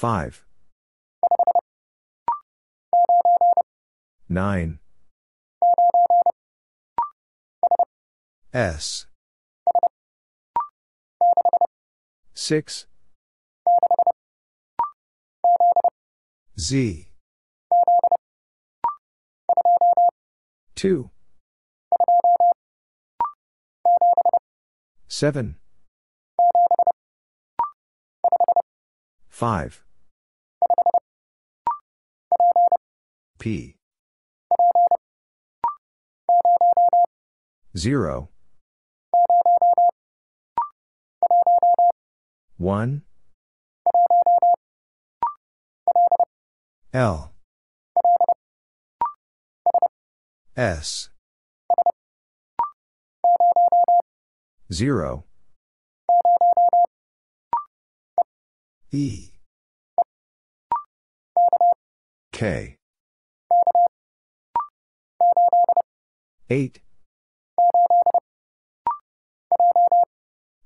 Five. Nine. S. Six. Z. Two. Seven. Five. P. Zero. One. L. S. Zero. E. K. 8.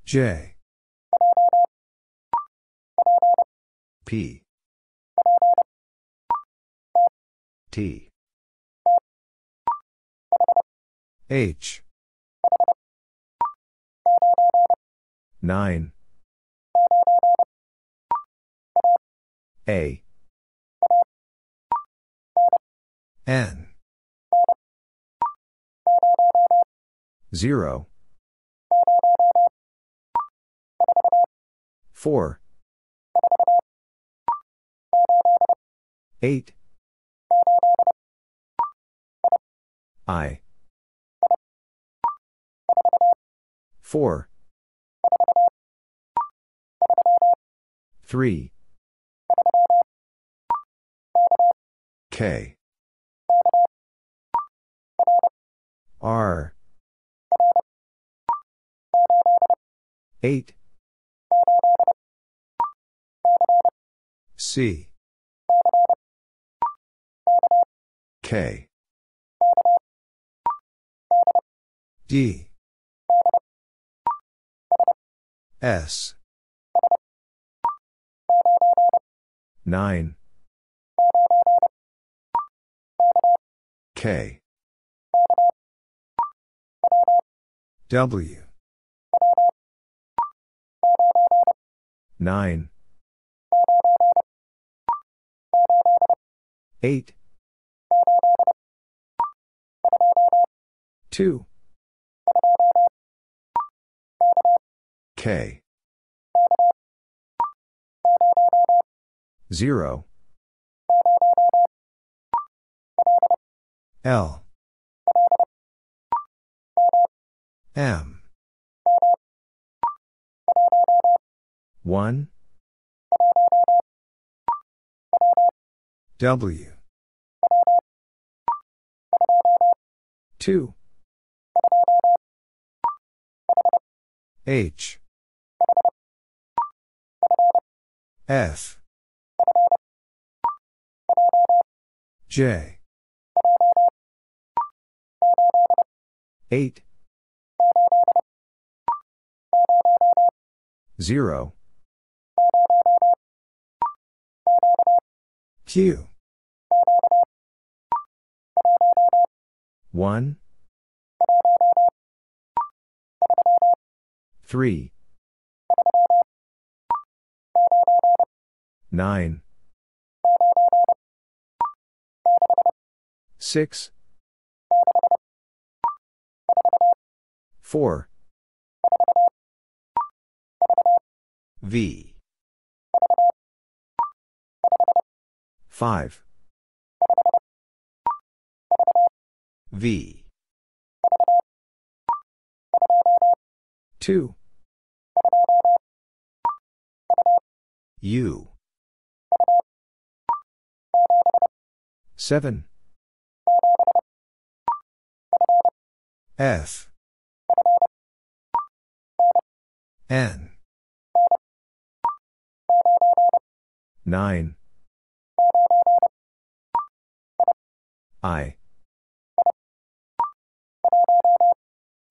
J. P. T. H. 9. A. N. 0. 4. 8. I. 4. 3. K. R. 8. C. K. D. S. 9. K. W. 9. 8. 2. K. 0. L. M. 1. W. 2. H. F. J. 8. 0. Q. 1. 3. 9. 6. 4. V. 5. V. 2. U. 7. F. N. 9. I.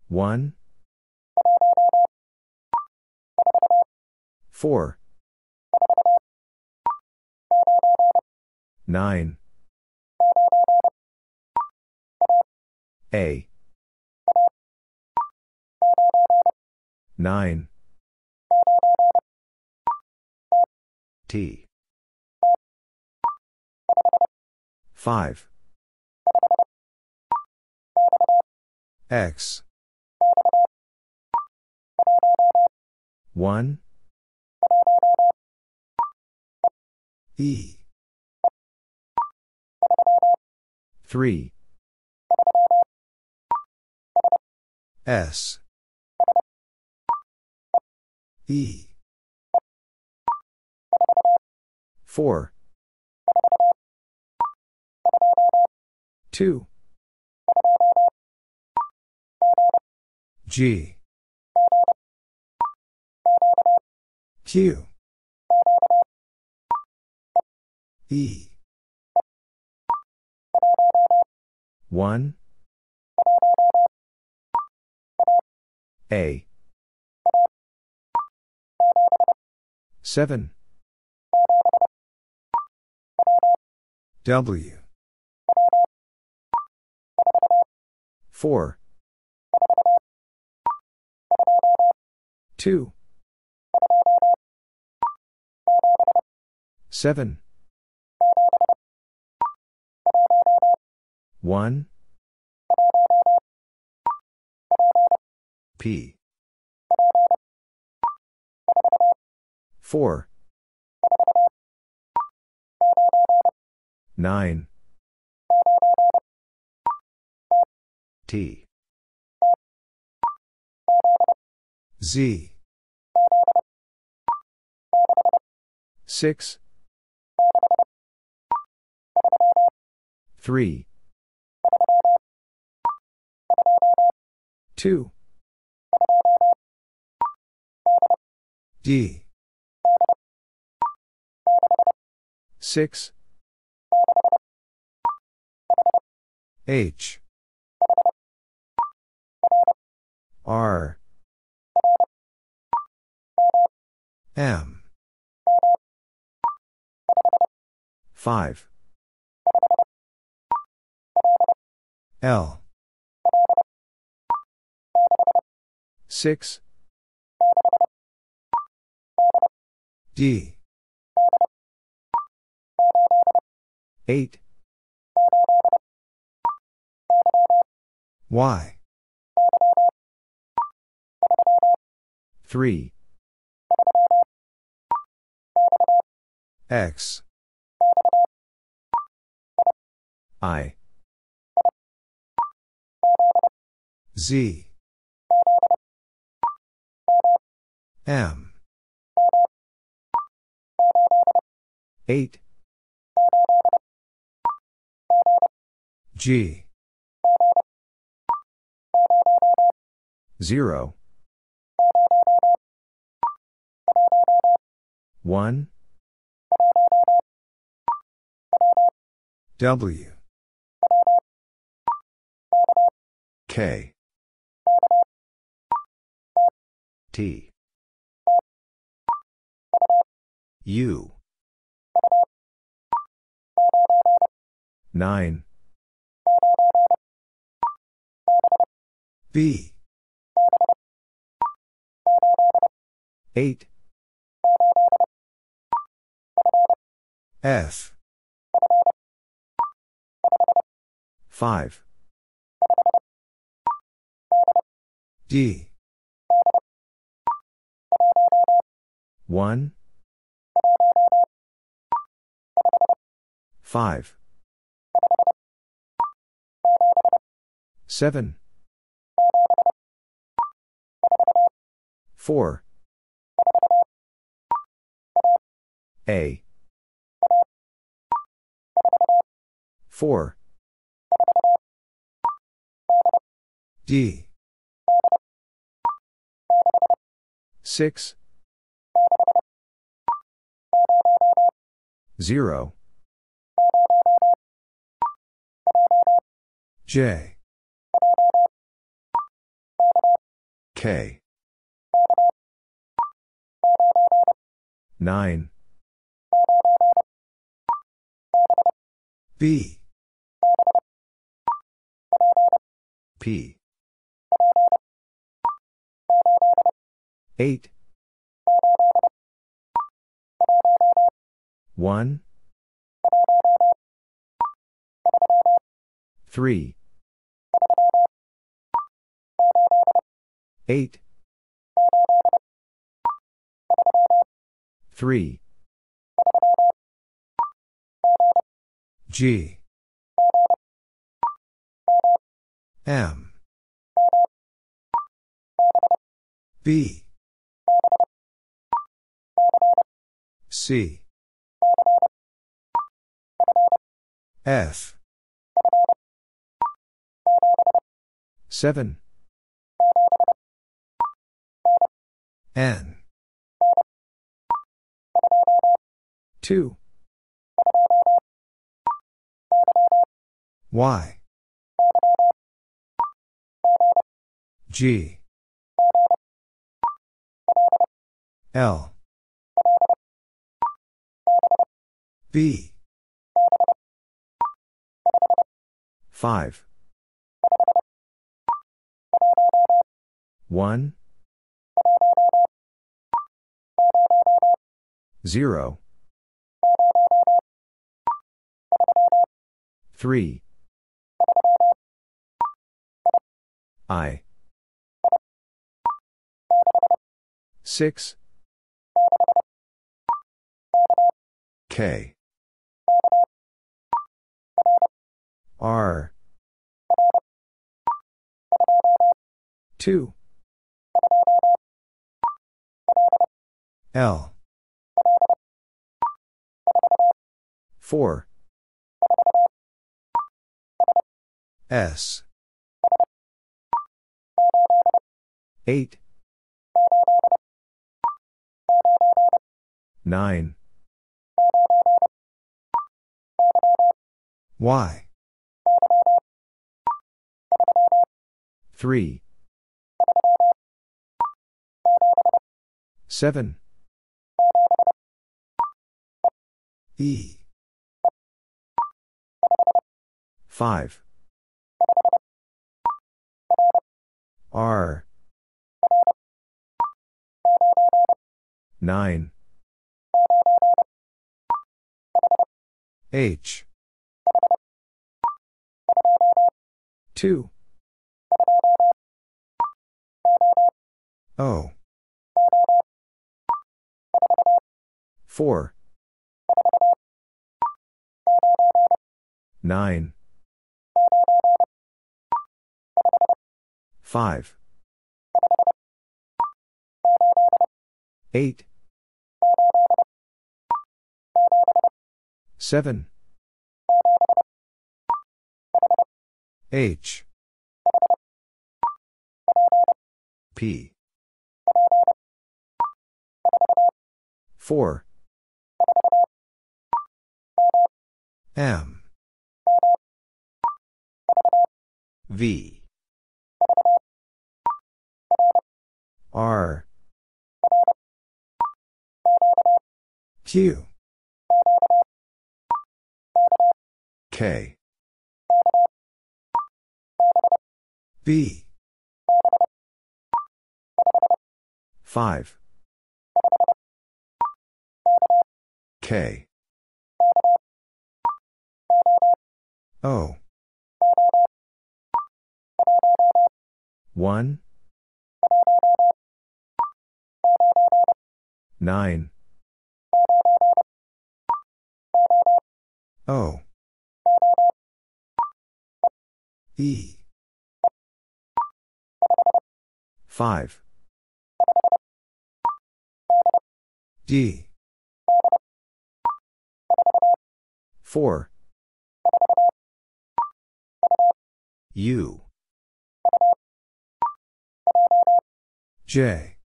1. 4. 9. A. 9. T. 5. X. 1. E. 3. S. E. 4. 2. G. Q. E. 1. A. 7. W. 4. 2. 7. 1. P. 4. 9. T. Z. 6. 3. 2. D. 6. H. R. M. 5. L. 6. D. 8. Y. 3. X. I. Z. M. 8. G. 0. 1. W. K. T. U. 9. B. 8. F. 5. D. 1. 5. 7. 4. A. 4. D. 6. 0. J. K. 9. B. P. 8. 1. 3. 8. 3. G. M. B. C. F. 7. N. 2. Y. G. L. B. 5. 1. 0. 3. I. 6. K. R. 2. L. 4. S. 8. 9. Y. 3. 7. E. 5. R. 9. H. 2. O. 4. 9. 5. 8. 7. H. P. 4. M. V. R. Q. K. B. 5. K. O. 1. 9. O. E. 5. D. 4. U. J.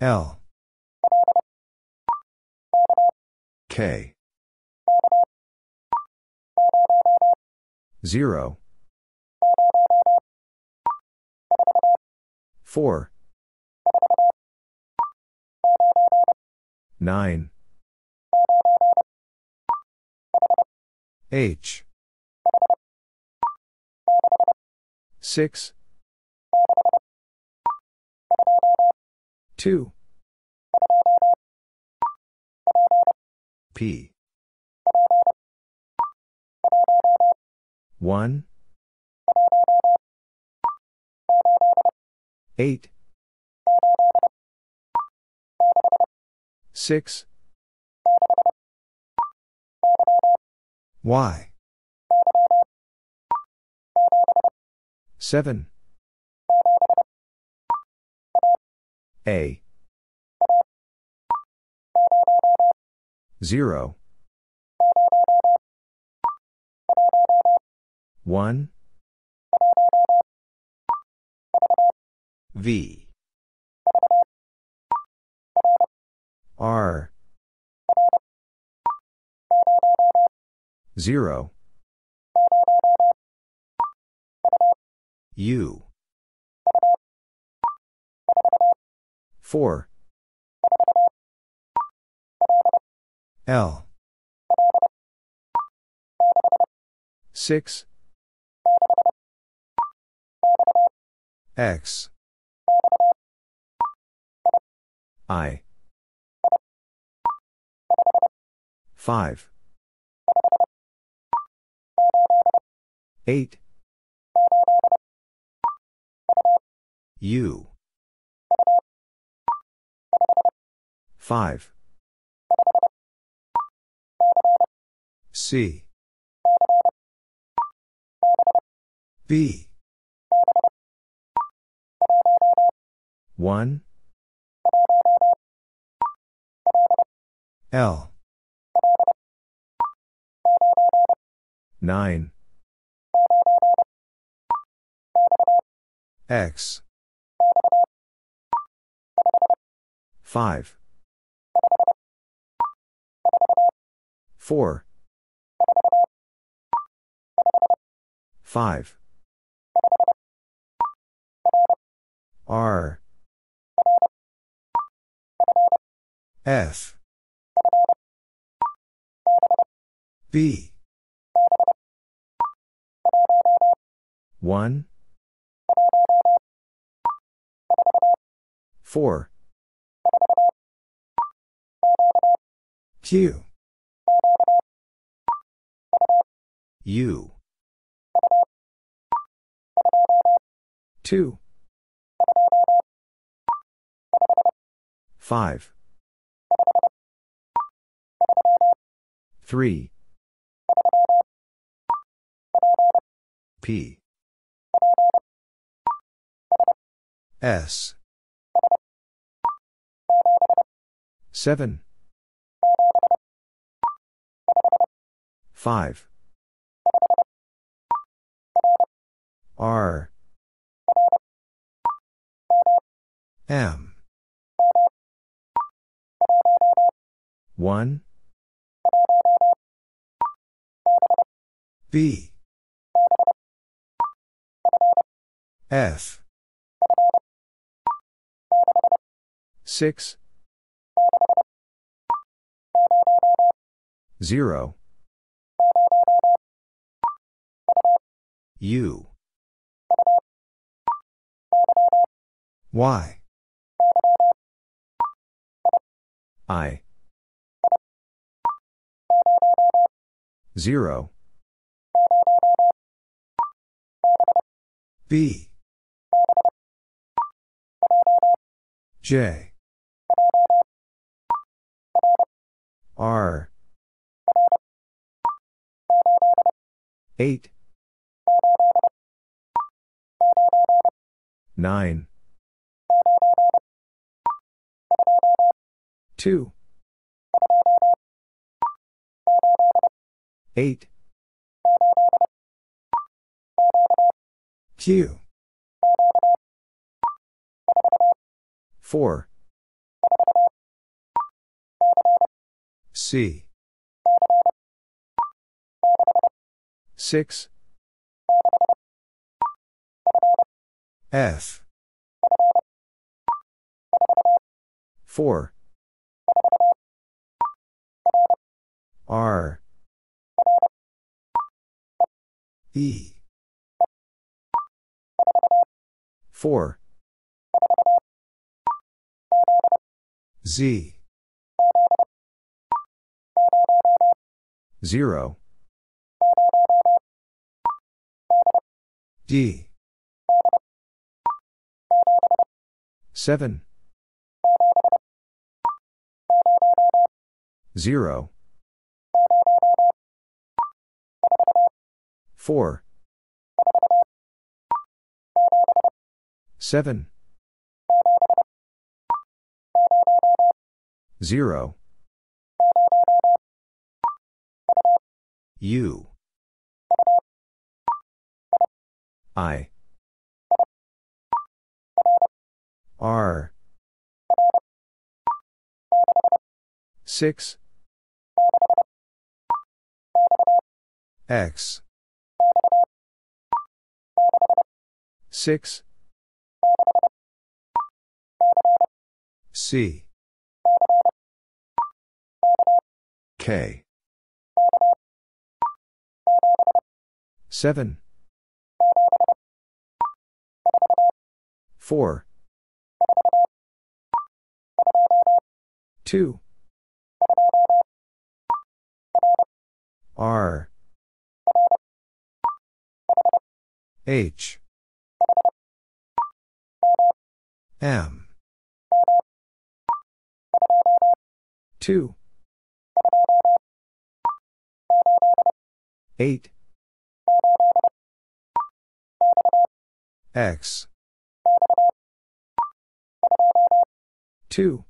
L. K. 0. 4. 9. H. 6. 2. P. 1. 8. 6. Y. 7. A. 0. 1. V. R. 0. U. 4. L. 6. X. I. 5. 8. U. 5. C. B. 1. L. 9. X. 5. 4. 5. R. F. B. 1. 4. Q. U. 2. 5. 3. P. S. 7. 5. R. M. 1. B. F. 6. 0. U. Y. I. 0. B. J. R. 8. 9. 2. 8. Q. 4. C. 6. F. 4. R. E. 4. Z. 0. D. 7. 0. 4. 7. 0. U. I. R. 6. X. 6. C. K. 7. 4. 2. R. H. M. 2. 8. X. 2.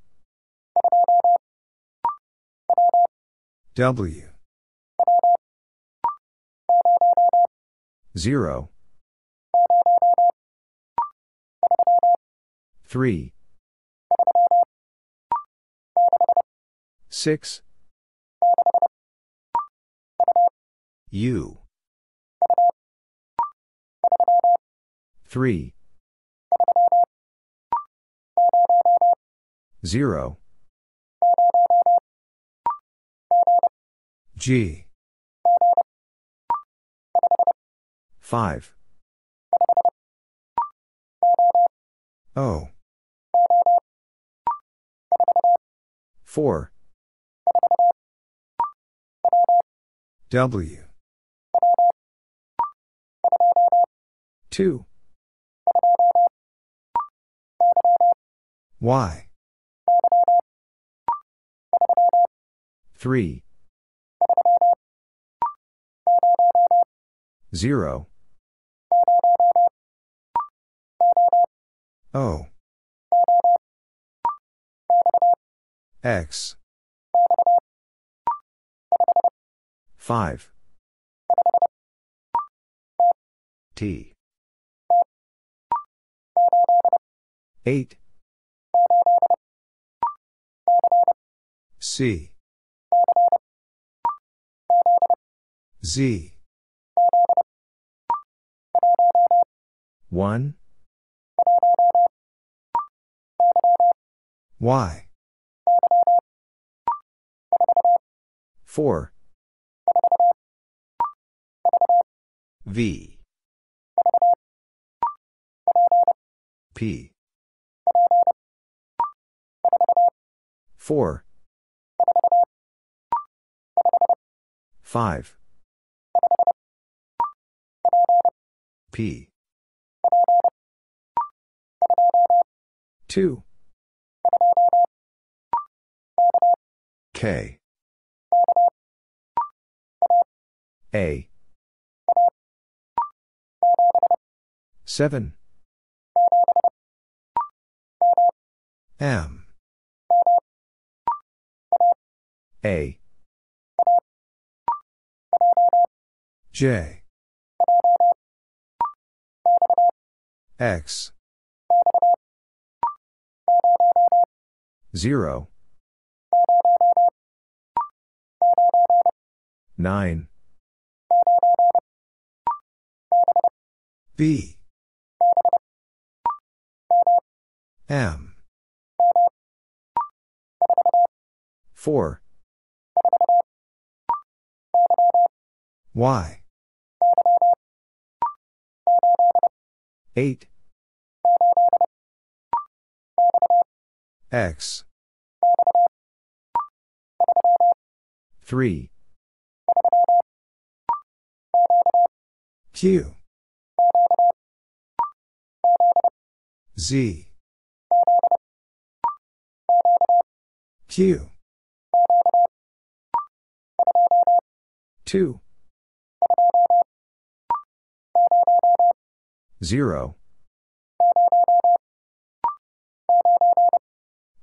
W. 0. 3. 6. U. 3. 0. G. 5. O. 4. W. 2. Y. 3. 0. O. X. 5. T. 8. C. Z. 1. Y. 4. V. P. 4. 5. P. 2. K. A. 7. M. A. J. X. 0. 9. B. M. 4. Y. 8 X. 3 Q. Z. Q. 2 0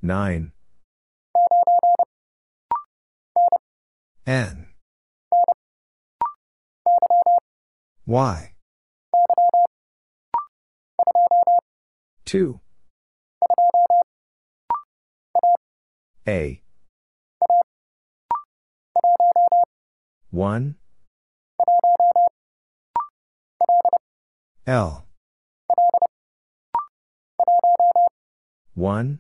9 N. Y. 2 A. 1 L 1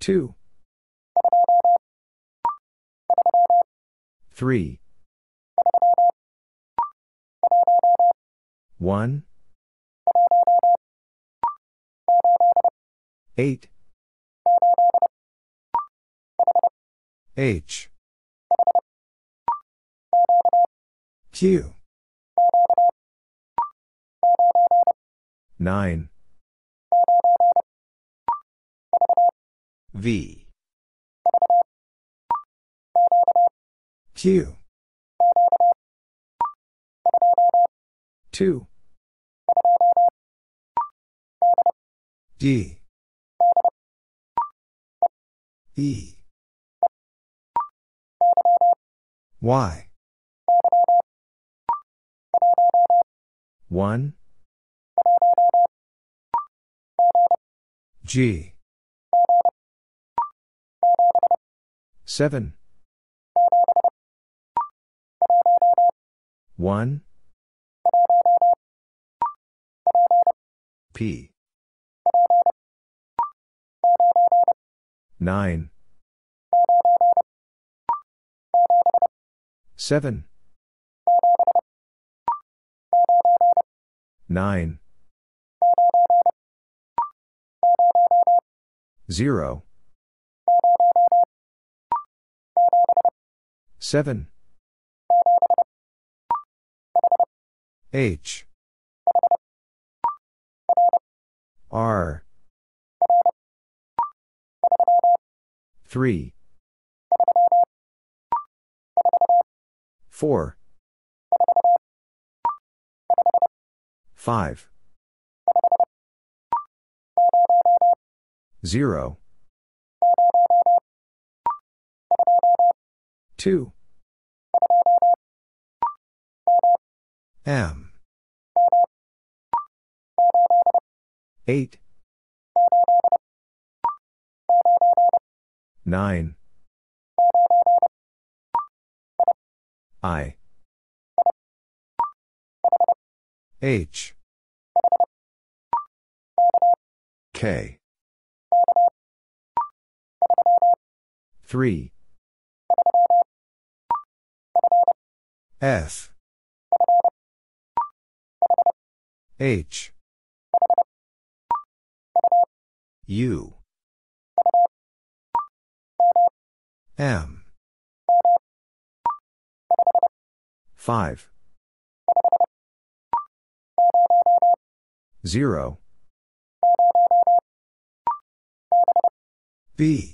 2 3 1 8 H. Q 9 V. Q. 2 D. E. Y. 1 G. 7 1 P. 9 7 9 0 7 H. R. 3 4 5 0 2 M. 8 9 I. H. K 3 F. H. U. M. 5 0 B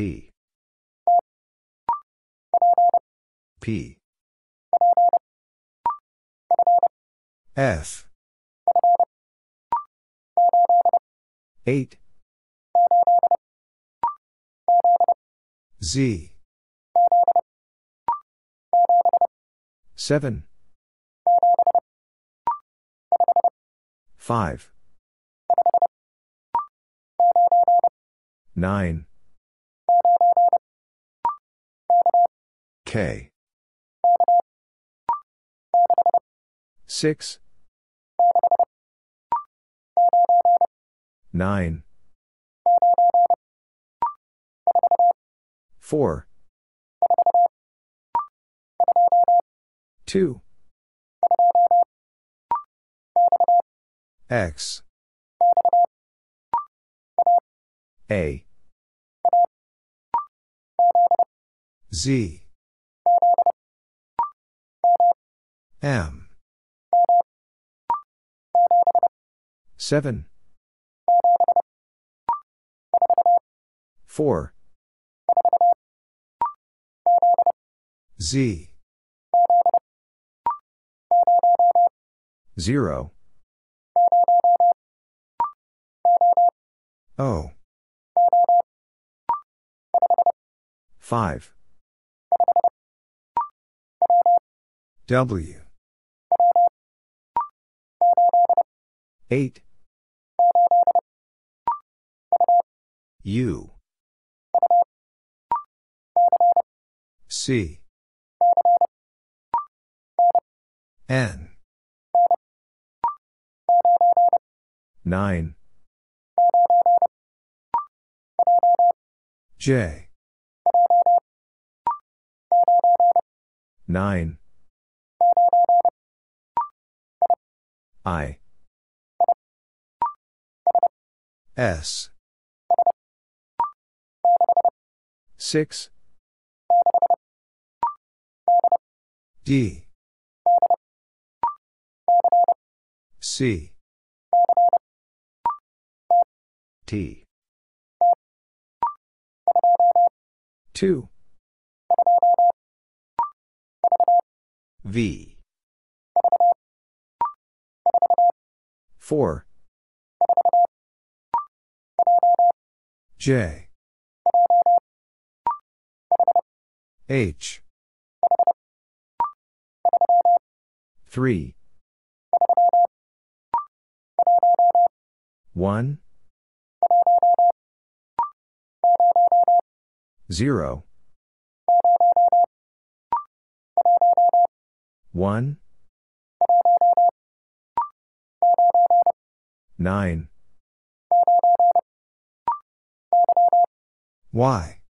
T. P. F. 8 Z. 7 5 9 K 6 9 4 2. X. A. Z. M. 7. 4. Z. 0. O. 5. W. 8. U. C. N. 9. J. 9. I. S. 6. D. C. T. 2. V. 4. J. H. 3. 1. 0. 1. 9. Y.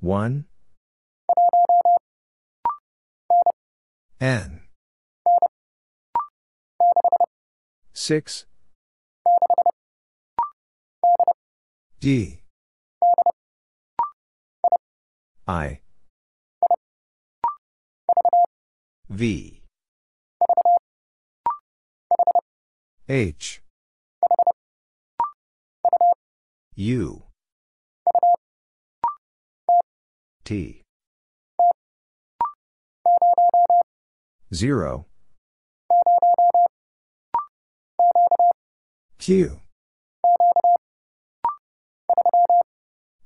1. N. 6. D. I. V. H. U. T. 0. Q.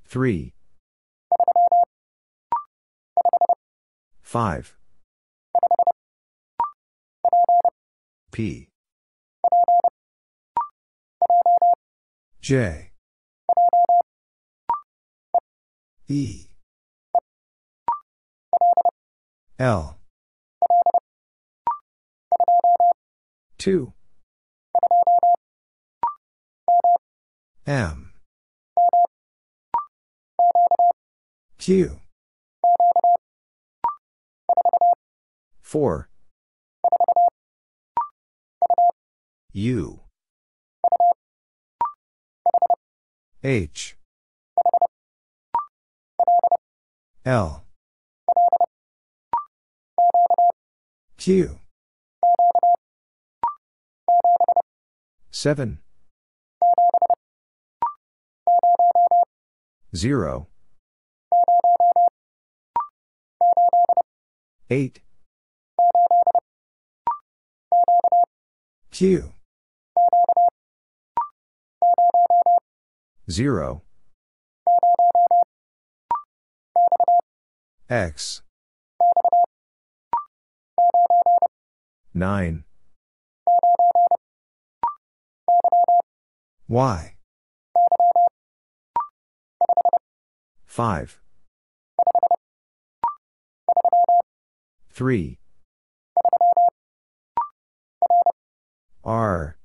3. 5. P. J. E. L. 2. M. Q. 4. U. H. L. Q. 7. 0. 8. Q. 0. X. 9. Y. 5. 3. R.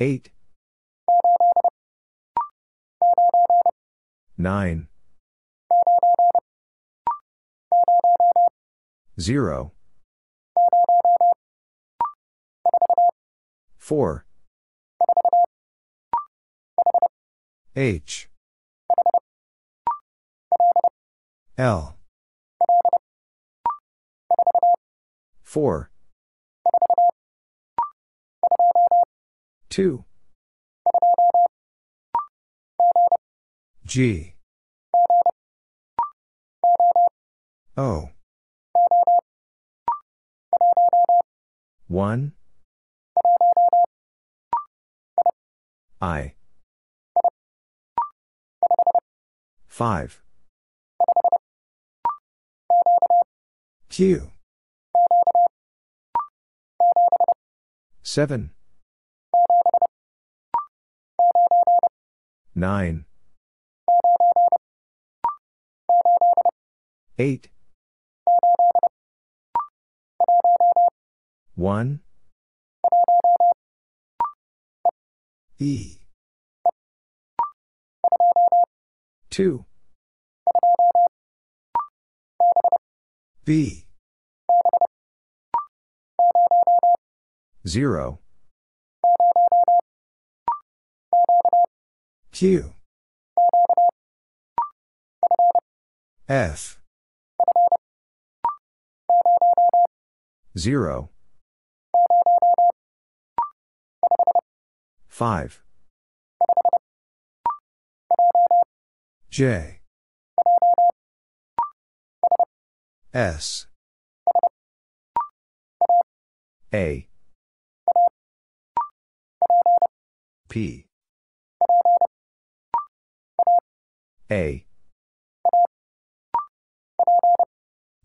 8. 9. 0. 4. H. L. 4. 2. G. O. 1. I. 5. Q. 7. 9. 8. 1. E. 2. B. 0. Q. F. 0. 5. J. S. A. P. A.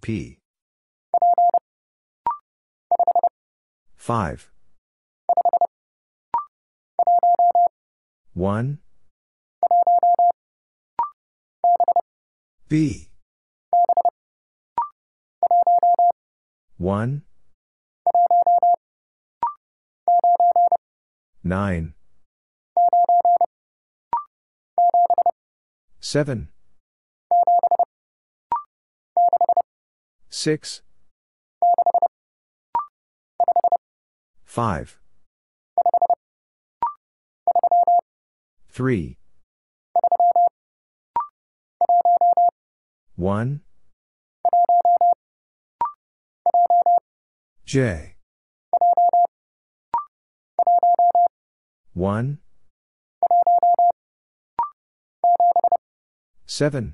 P. 5. 1. B. 1. 9. 7. 6. 5. 3. 1. J. 1. 7.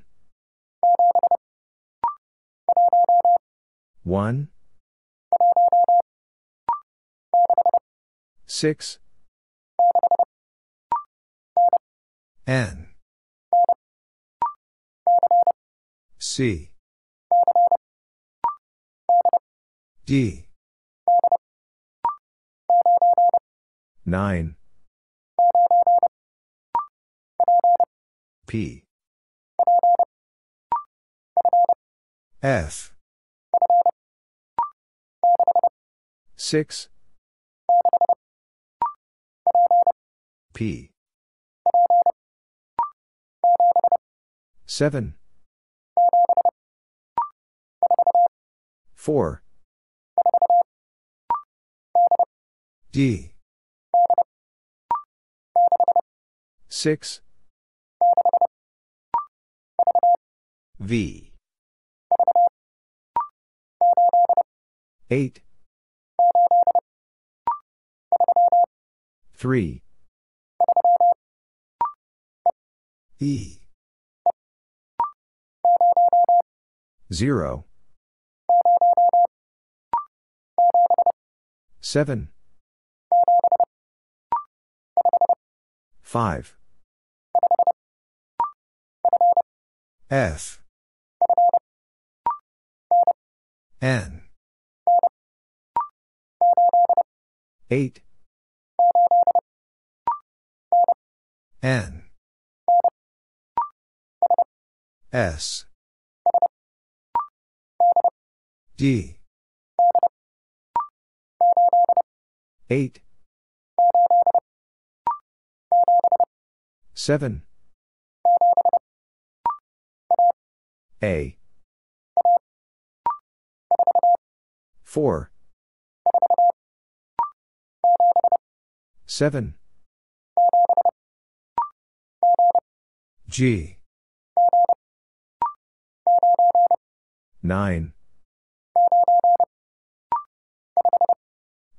1. 6. N. C. D. 9. P. F. 6. P. 7. 4. D. 6. V. 8. 3. E. 0. 7. 5. F. N. 8. N. S. D. 8. 7. A. 4. 7. G. 9.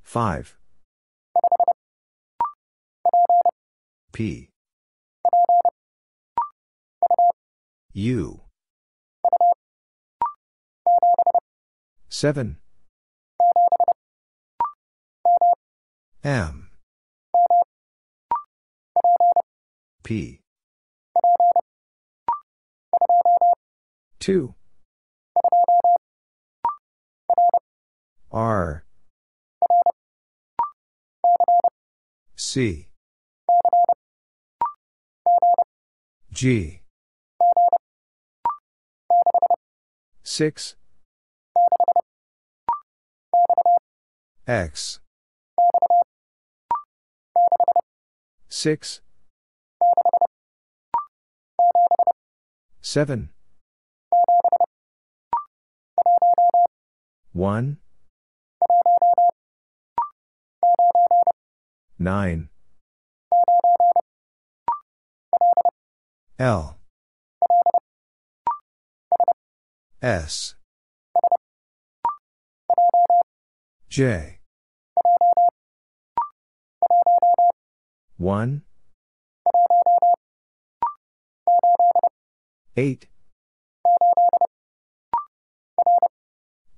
5. P. U. 7. M. P. 2. R. C. G. 6. X. 6. 7. 1. 9. L. S. J. 1. 8.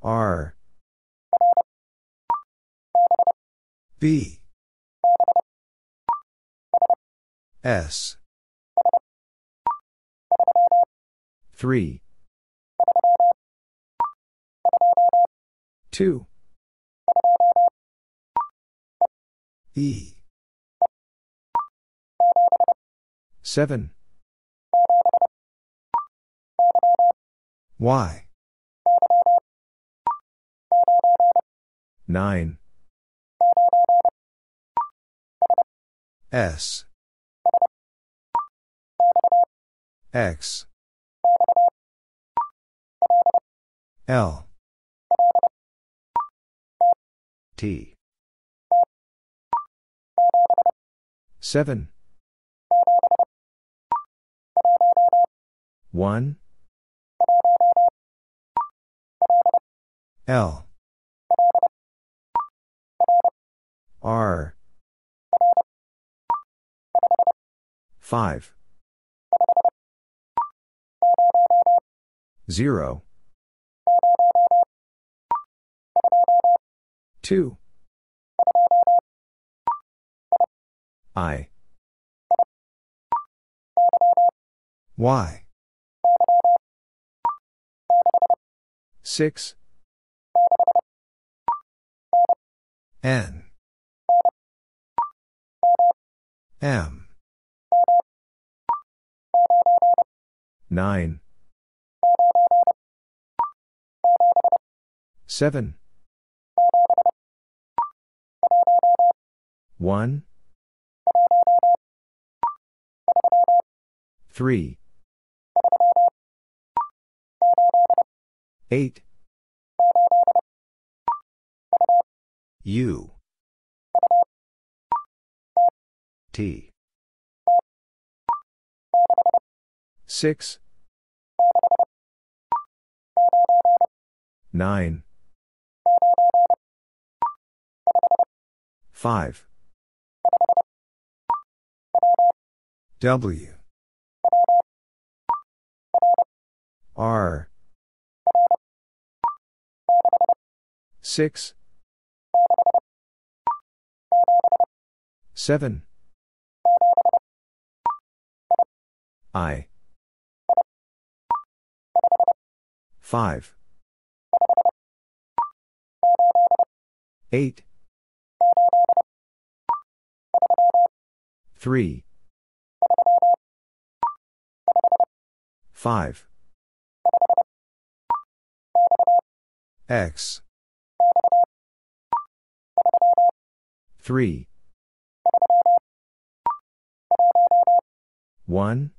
R. B. S. 3. 2. E. 7. Y. 9. S. X. L. T. 7. 1. L. R. 5. 0. 2. I. Y. 6. N. M. 9. 7. 1. 3. 8. U. T. 6. 9. 5. W. R. 6. 7. I. 5. 8. 3. 5. X. 3. 1.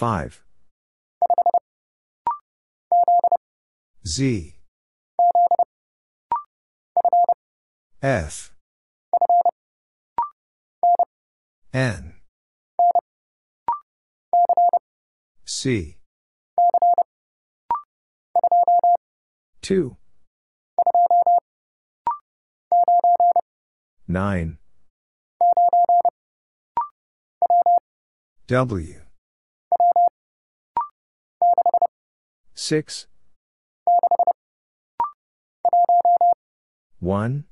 5. Z. F. N. C. 2. 9. W. 6. 1.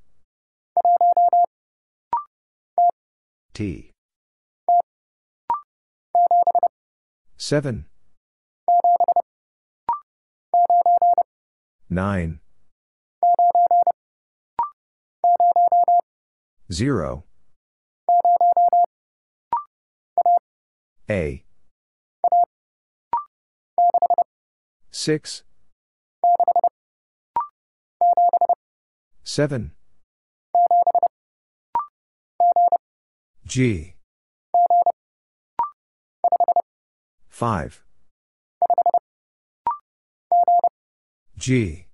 T. 7. 9. 0. A. 6. 7. G. 5. G.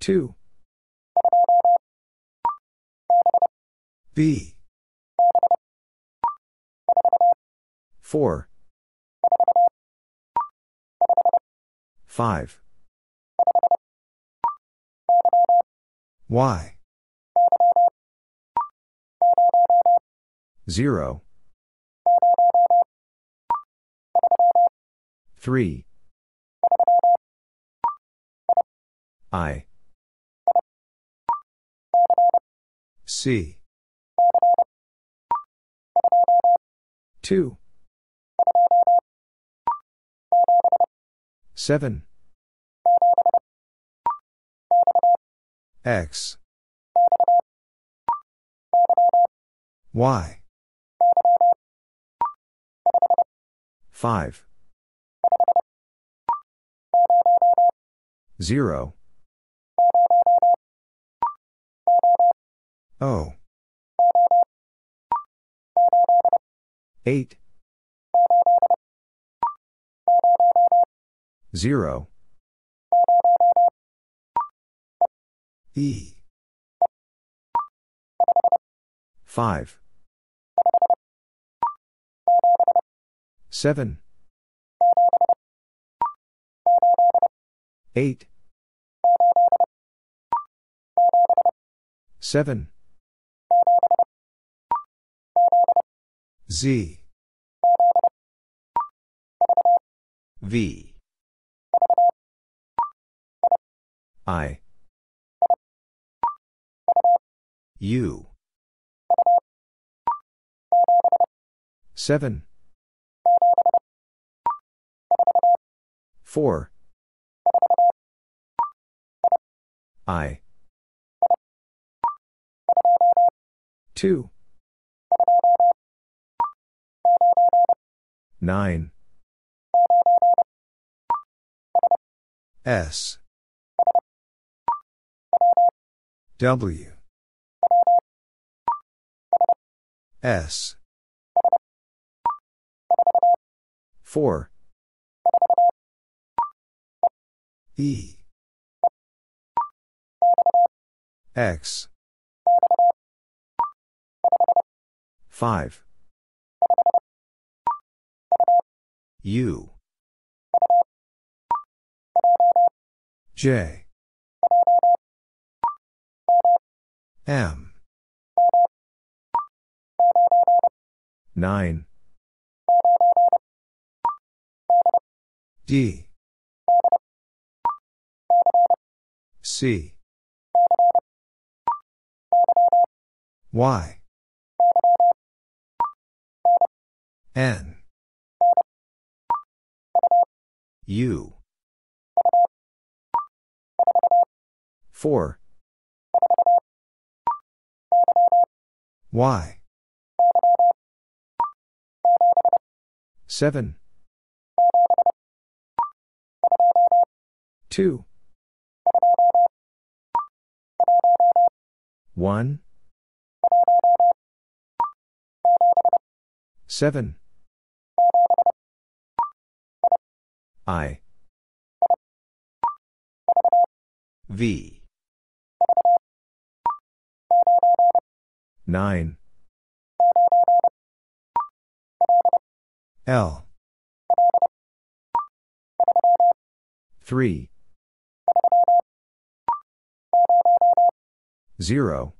2. B. 4. 5. Y. 0. 3. I. C. 2. 7. X. Y. 5. 0. O. 8. 0. E. 5. 7. 8. 7. Z. V. I. U. 7. 4. I. 2. 9. S. W. S. 4. E. X. 5. U. J. M. 9. D. C. Y. N. U. 4. Y. 7. 2. 1. 7. I. V. 9. L. 3. 0.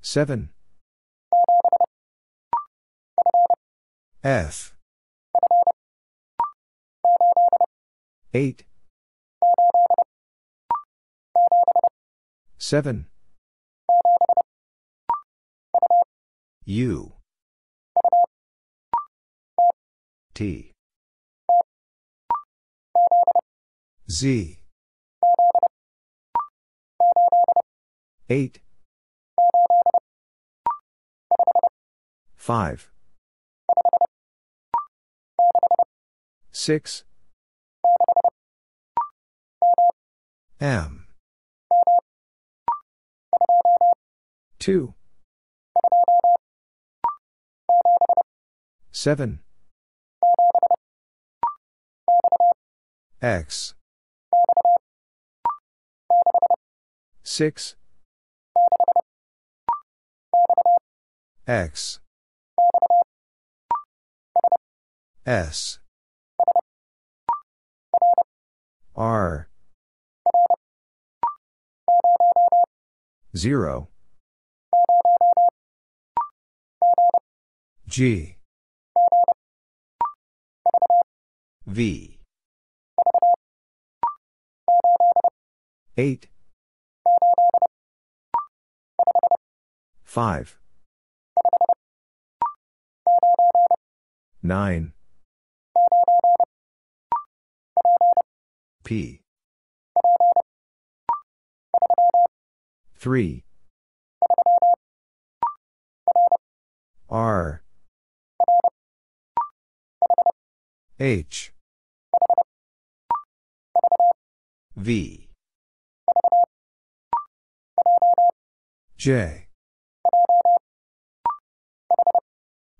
7. F. 8. 7. U. T. Z. 8. 5. 6. M. 2. 7. X. 6. X. S. R. 0. G. V. 8. 5. 9. P. 3. R. H. V. J.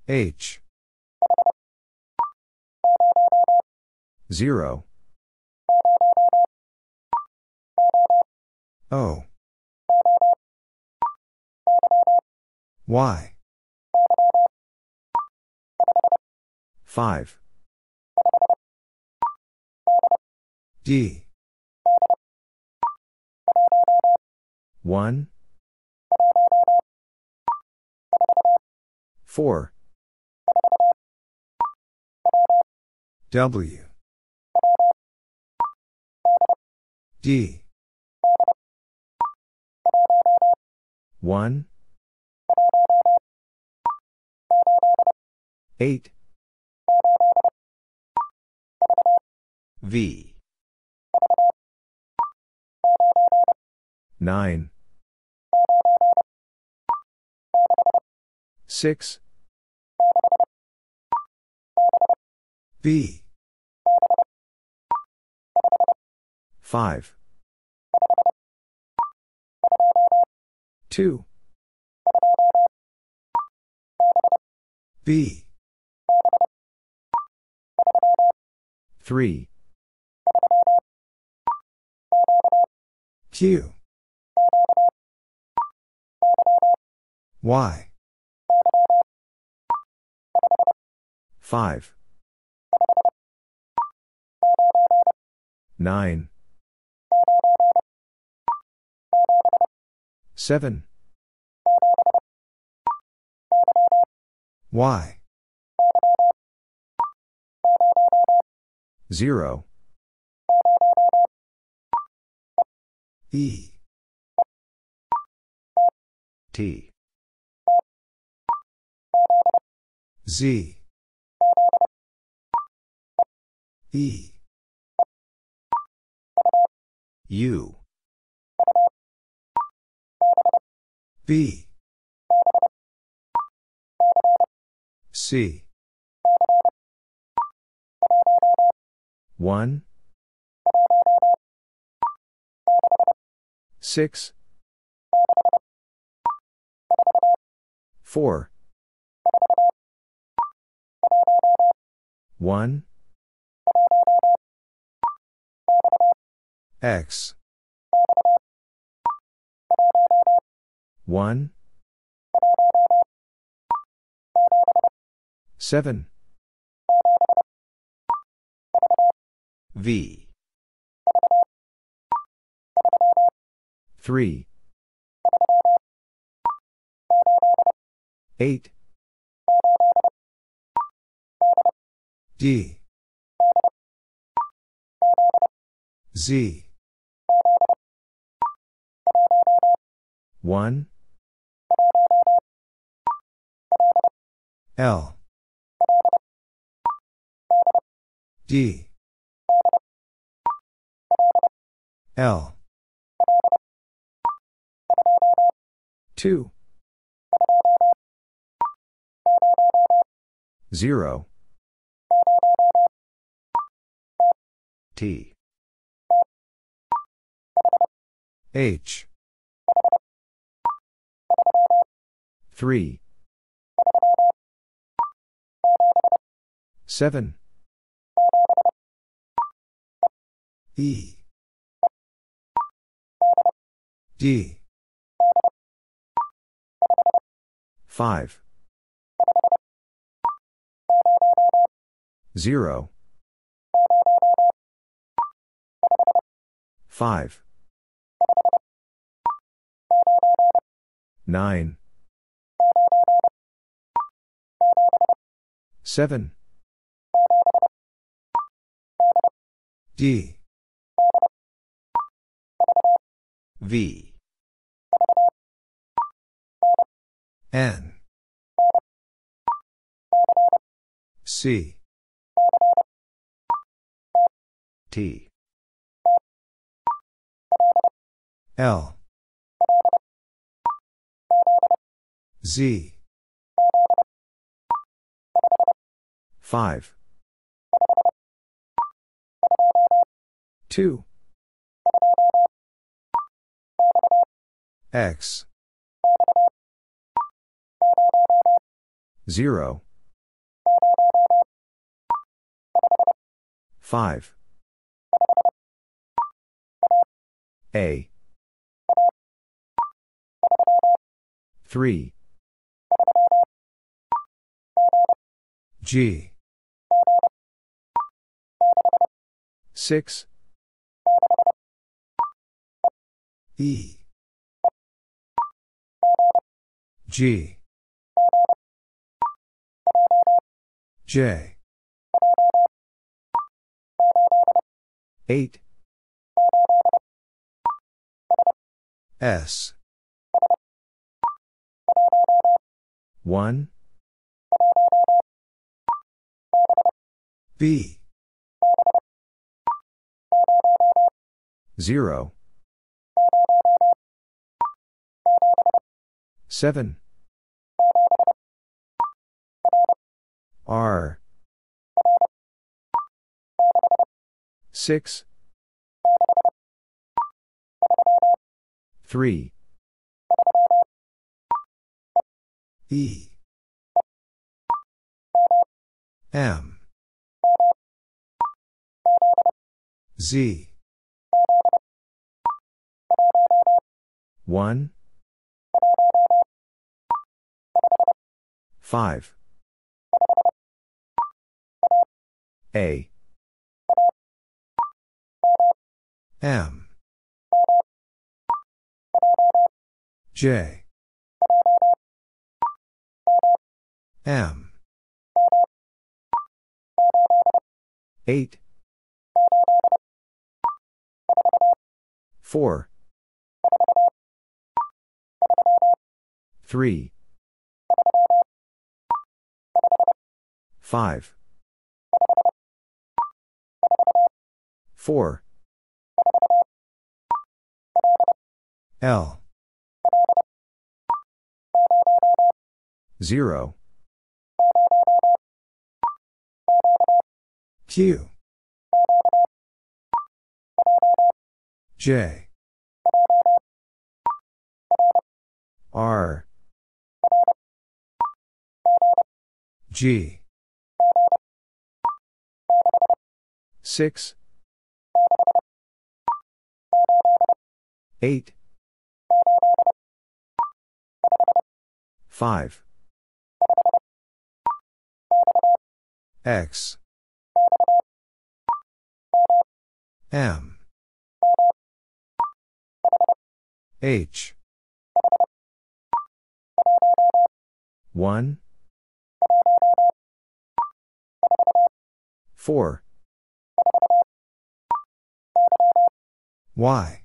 H. 0. O. Y. 5. D. 1. 4. W. D. 1. 8. V. 9. 6. B. 5. 2. B. 3. Q. Y. 5. 9. 7. Y. 0. E. T. Z. E. U. B. C. 1. 6. 4. 1. X. 1. 7. V. 3. 8. D. Z. 1. L. D. L. 2. 0. T. H. 3. 7. E. D. 5. 0. 5. 9. 7. D. V. N. C. T. L. Z. 5. 2. X. 0. 5. A. 3. G. 6. E. G. J. 8. S. 1. B. 0. 7. R. 6. 3. E. M. Z. 1. 5. A. M. J. M. 8. 4. 3. 5. 4. L. 0. Q. J. R. G. 6. 8. 5. X. M. H. 1. 4. Y.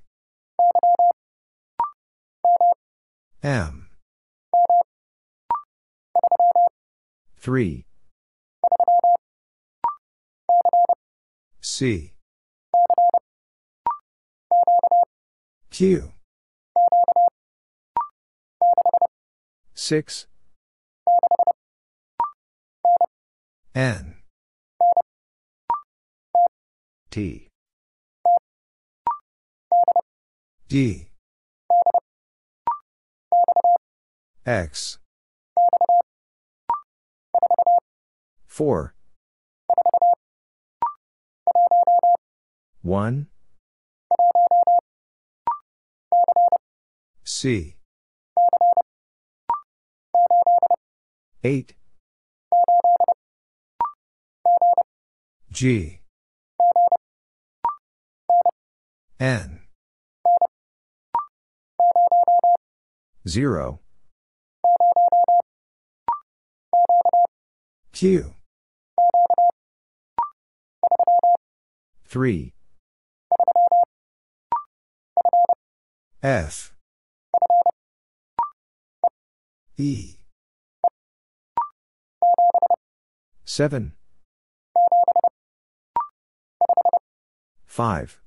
M. 3. C. Q. 6. N. T. D. X. 4. 1. C. 8. G. N. 0. Q. 3. F. E. 7. 5.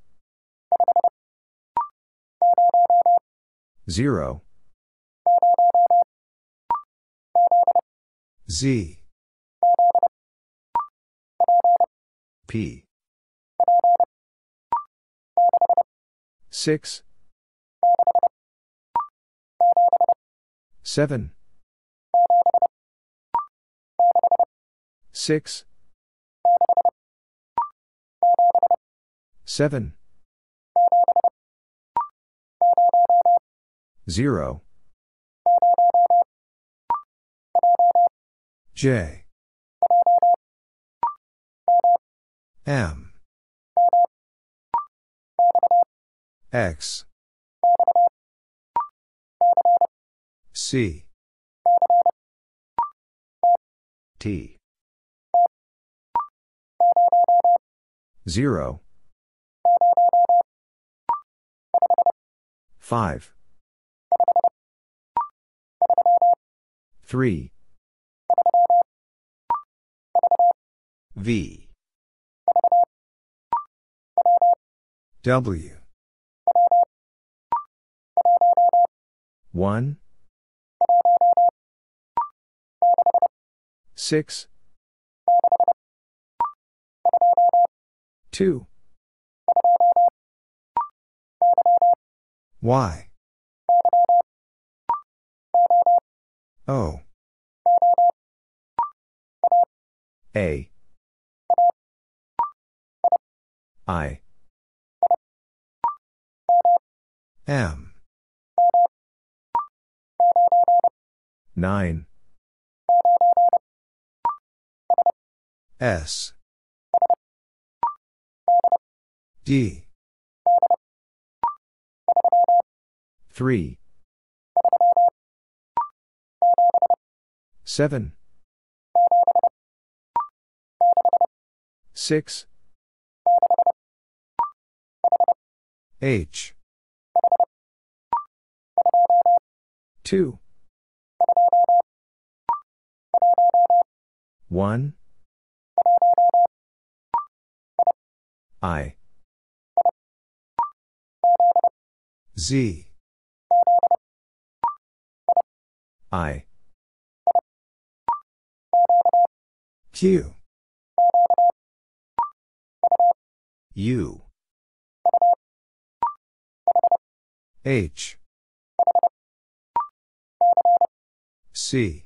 0. Z. P. 6. 7. 6. 7. 0. J. M. X. C. T. 0. 5. 3. V. W. 1. 6. 2. Y. O. A. I. M. 9. S. D. 3. 7. 6. H. 2. 1. I. Z. I. Q. U. H. C.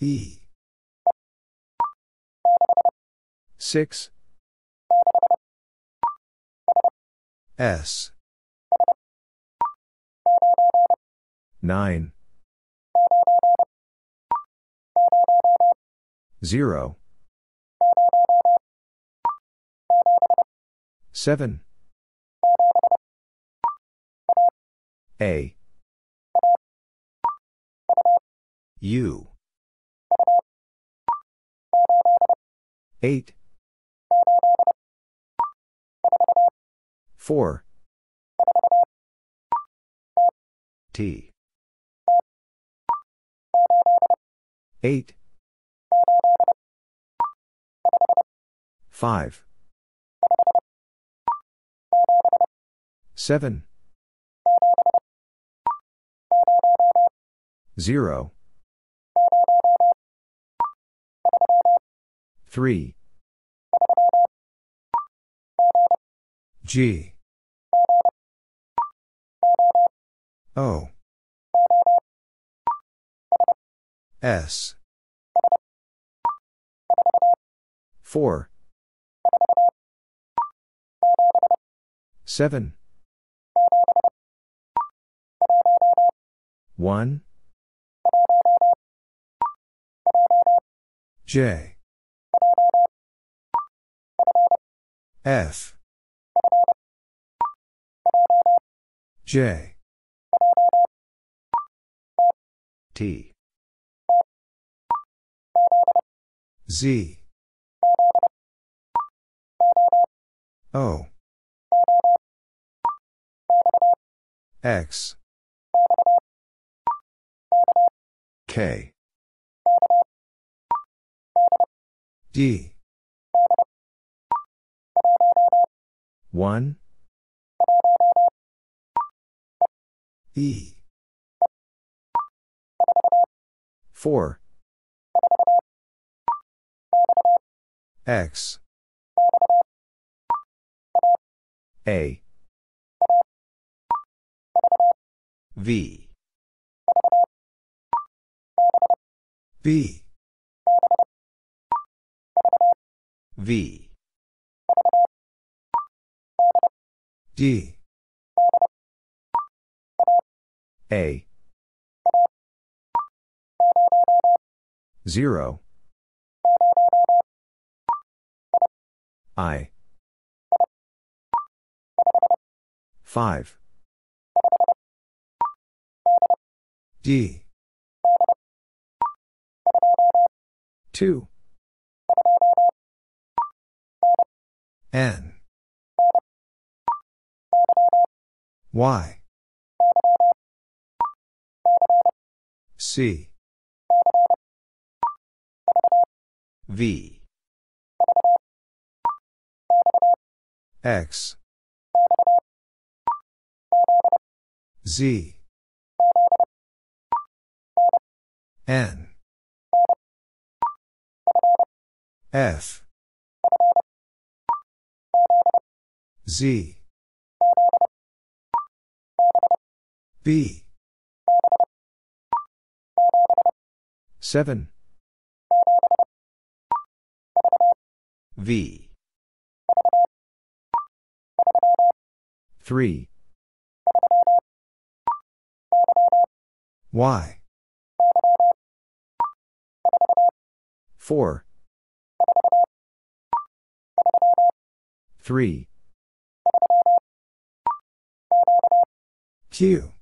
E. 6. S. 9. 0. 7. A. U. 8. 4. T. 8. 5. 7. 0. 3. G. O. S. 4. 7. 1. J. F. J. T. Z. O. X. K. D. 1. E. 4. X. A. V. B. V. D. A. 0. I. 5. D. 2. N. Y. C. V. X. Z. N. F. Z. B. 7. V. 3. Y. 4. 3. Q.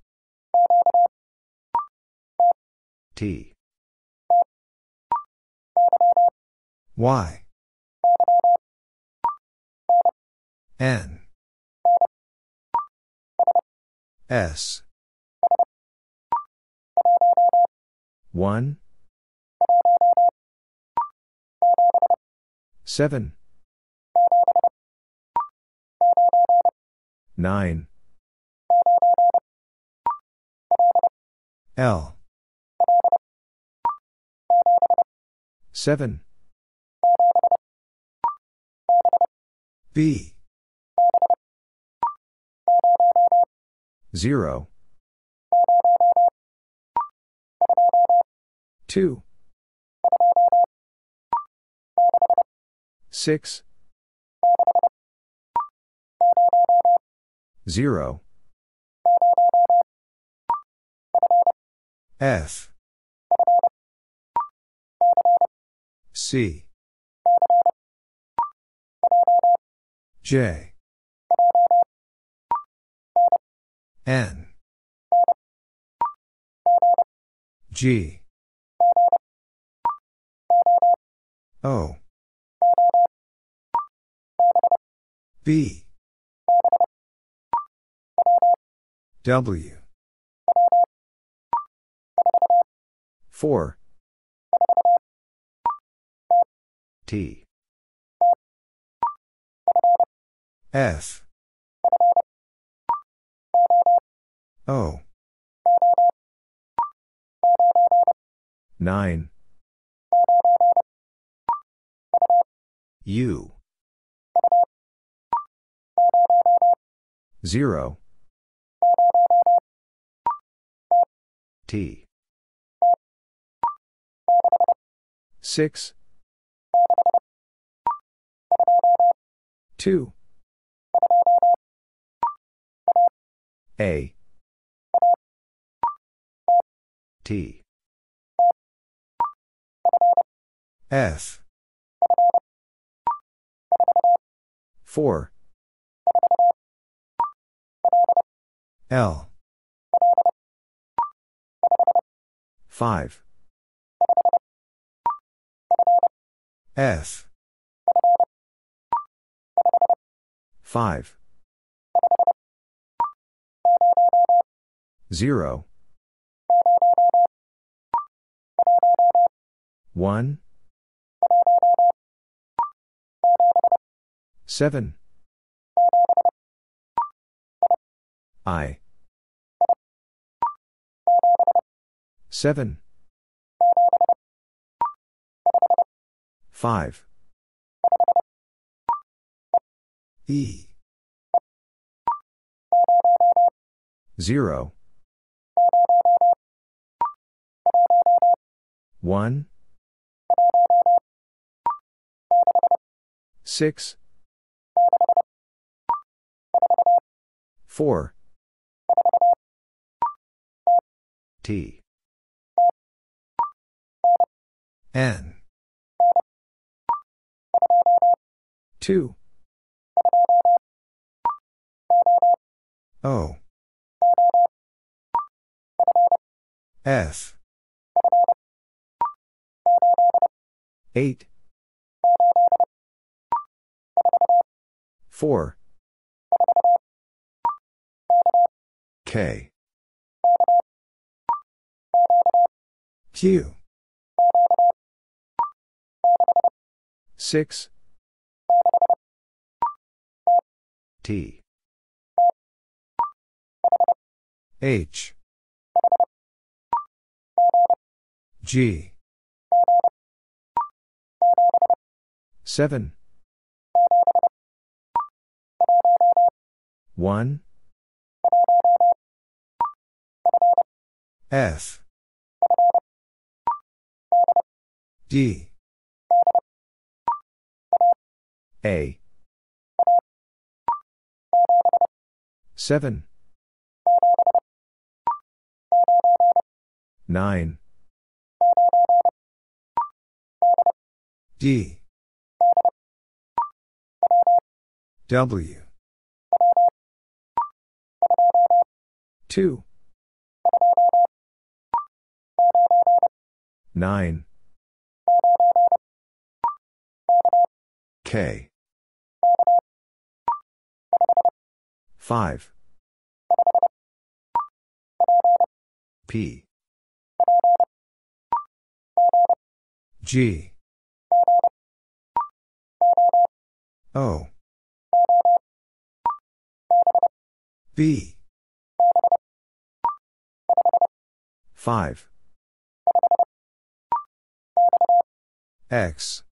T. Y. N. S. 1. 7. 9. L. 7. B. 0 2 6 0 F. C. J. N. G. O. B. W. 4 T F. O. 9 U. 0 T. 6 2 A. T. F. 4 L. 5 F 5 0 1 7 I. 7 5 E. 0 1 6 4 T. N. 2 O. F. 8 4 K. Q. 6 T H. G. 7 1 F. D. A. 7 9 D. W. 2 9 K. 5 P G. O. B. 5 X.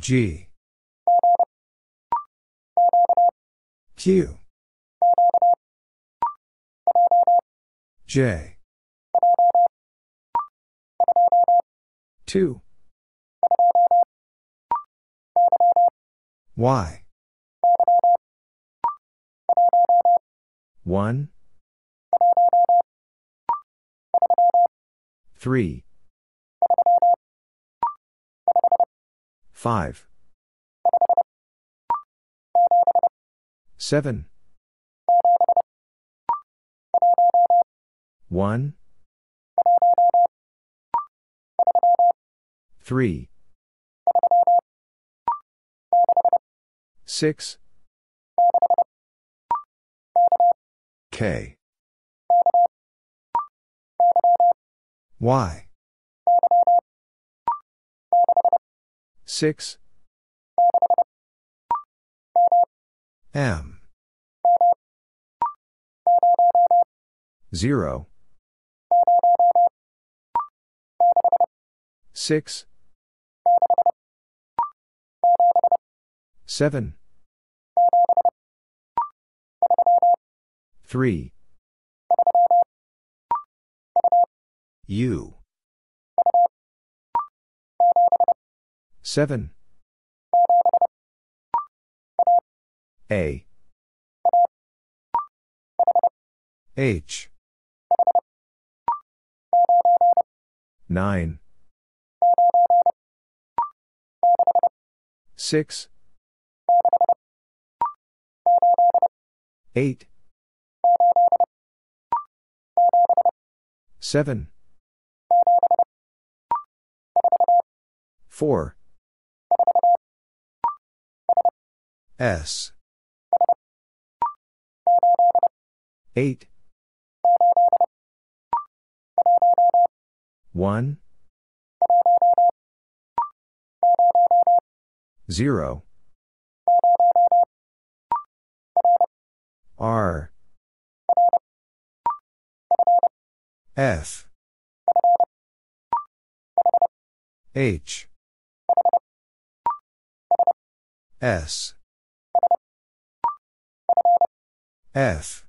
G. Q. J 2. Y. 1. 3. 5. 7. 1. 3. 6. K. Y. 6. M. 0. 6. 7. 3. U. 7. A. H. 9. 6. 8. 7. 4. S. 8. 1. 0. R. F. H. S. F.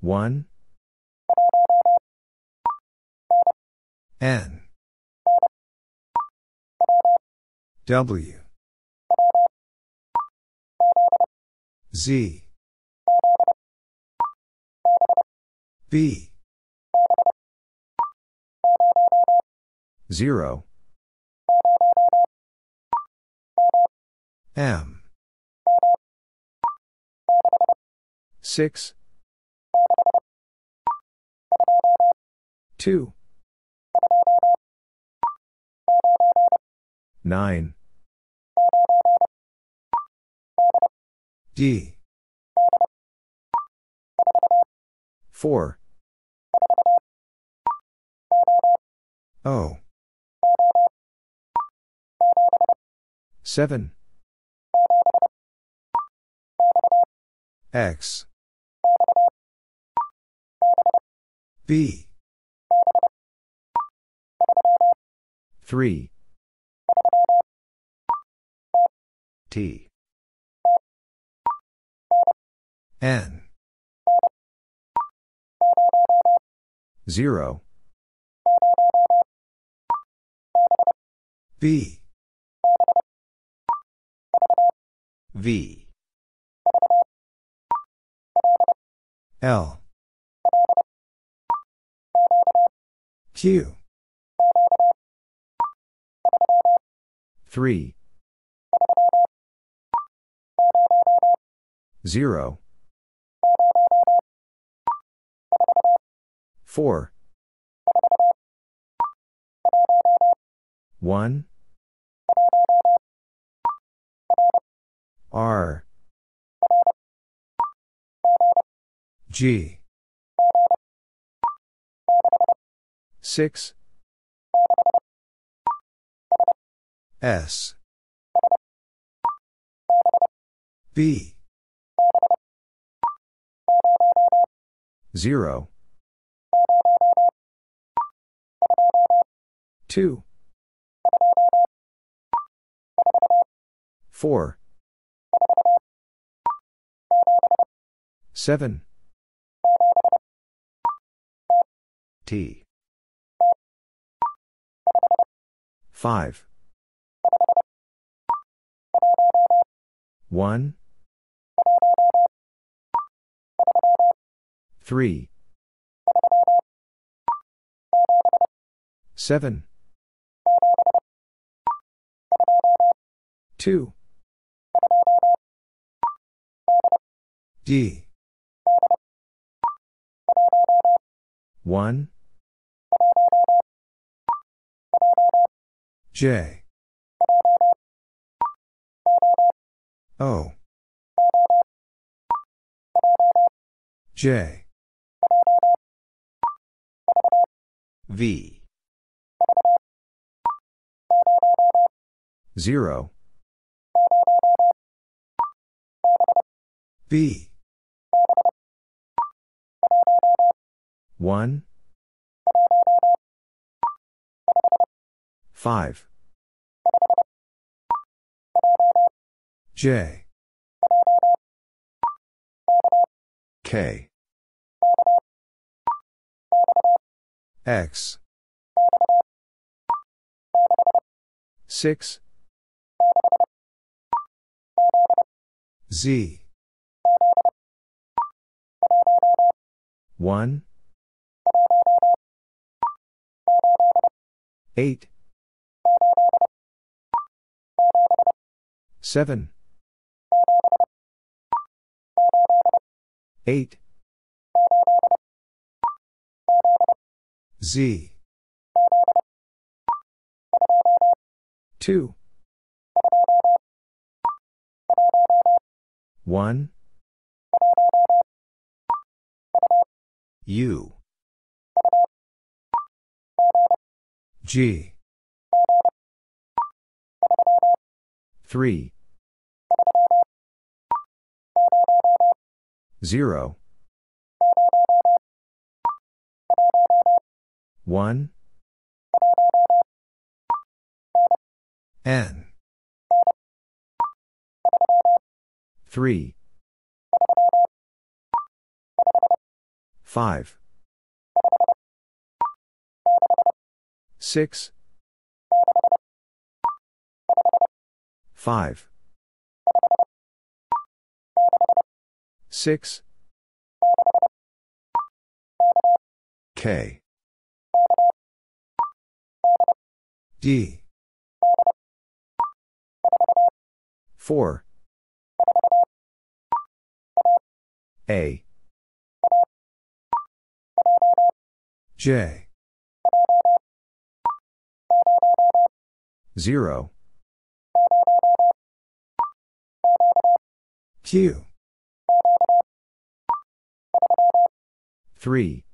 1. N. W. Z. B. 0. M. 6. 2. 9. D. 4. O. 7. X. B. 3. T. N. 0. B. V. L. Q. 3. 0. 4. 1. R. G. 6. S. B. 0 2 4 7 T. 5 1 3, 7, 2, D, 1, J, O, J, V, 0, B, 1, 5, J, K, X, 6, Z, 1, 8, 7, 8, Z, 2, 1, U, G, 3, 0, 1, N, 3, 5, 6, 5, 6, K, D, 4, A, J, 0, Q, 3,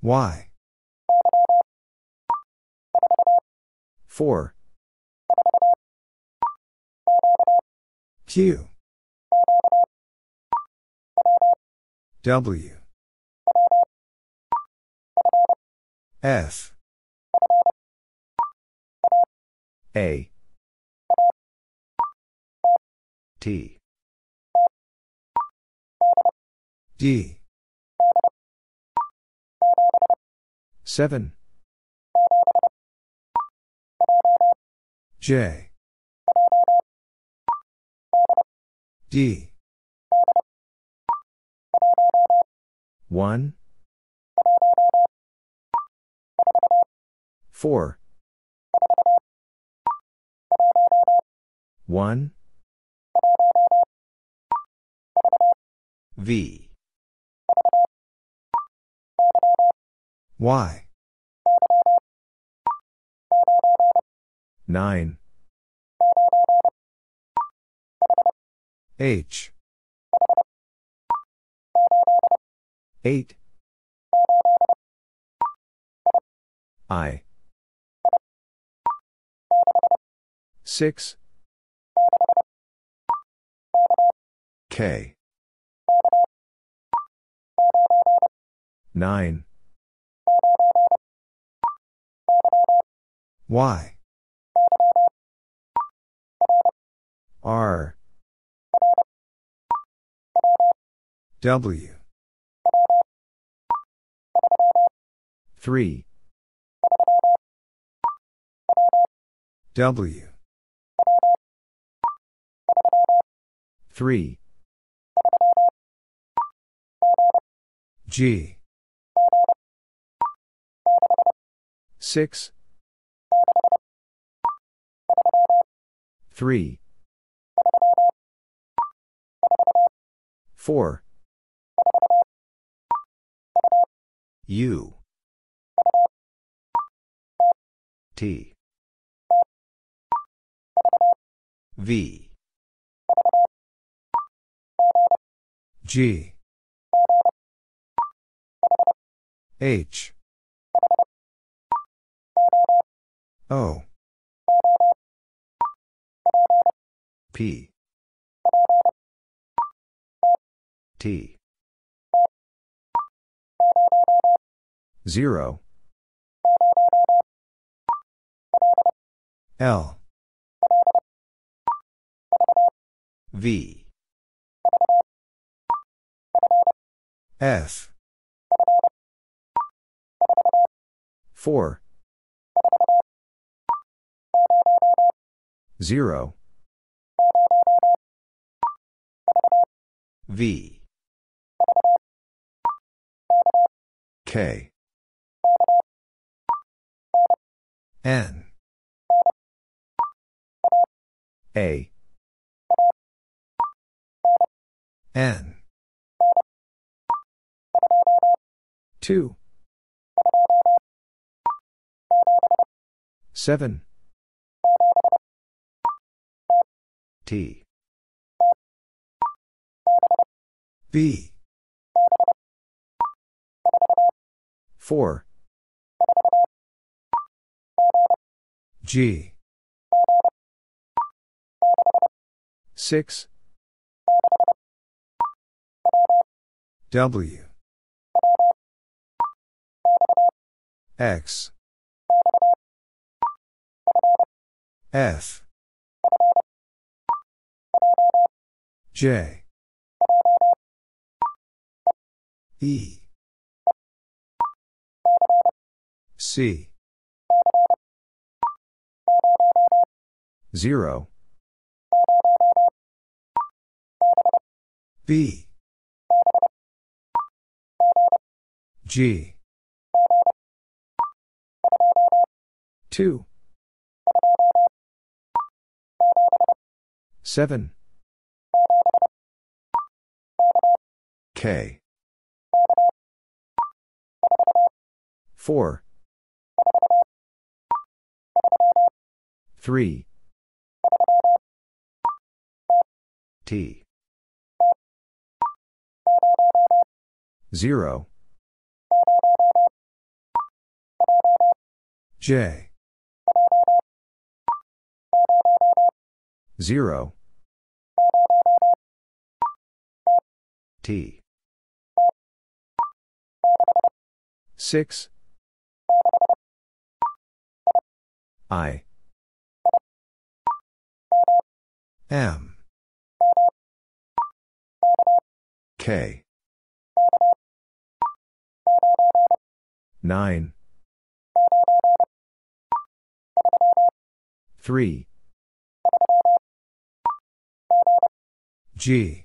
Y, 4, Q, W, F, A, T, D, 7, J, D, 1, 4, 1, V, Y, 9, H, 8, I, 6, K, 9, Y, R W 3 W 3 G 6 3 4. U. T. V. G. H. O. P. T. 0. L. V. F. 4. 0. V. K. N. A. N. 2. 7. T. B. 4. G. 6. W. X. F. J. E. C. 0. B. G. 2. 7. K. 4. 3. T. 0. J. 0. T. 6. I. M. K. 9. 3. G.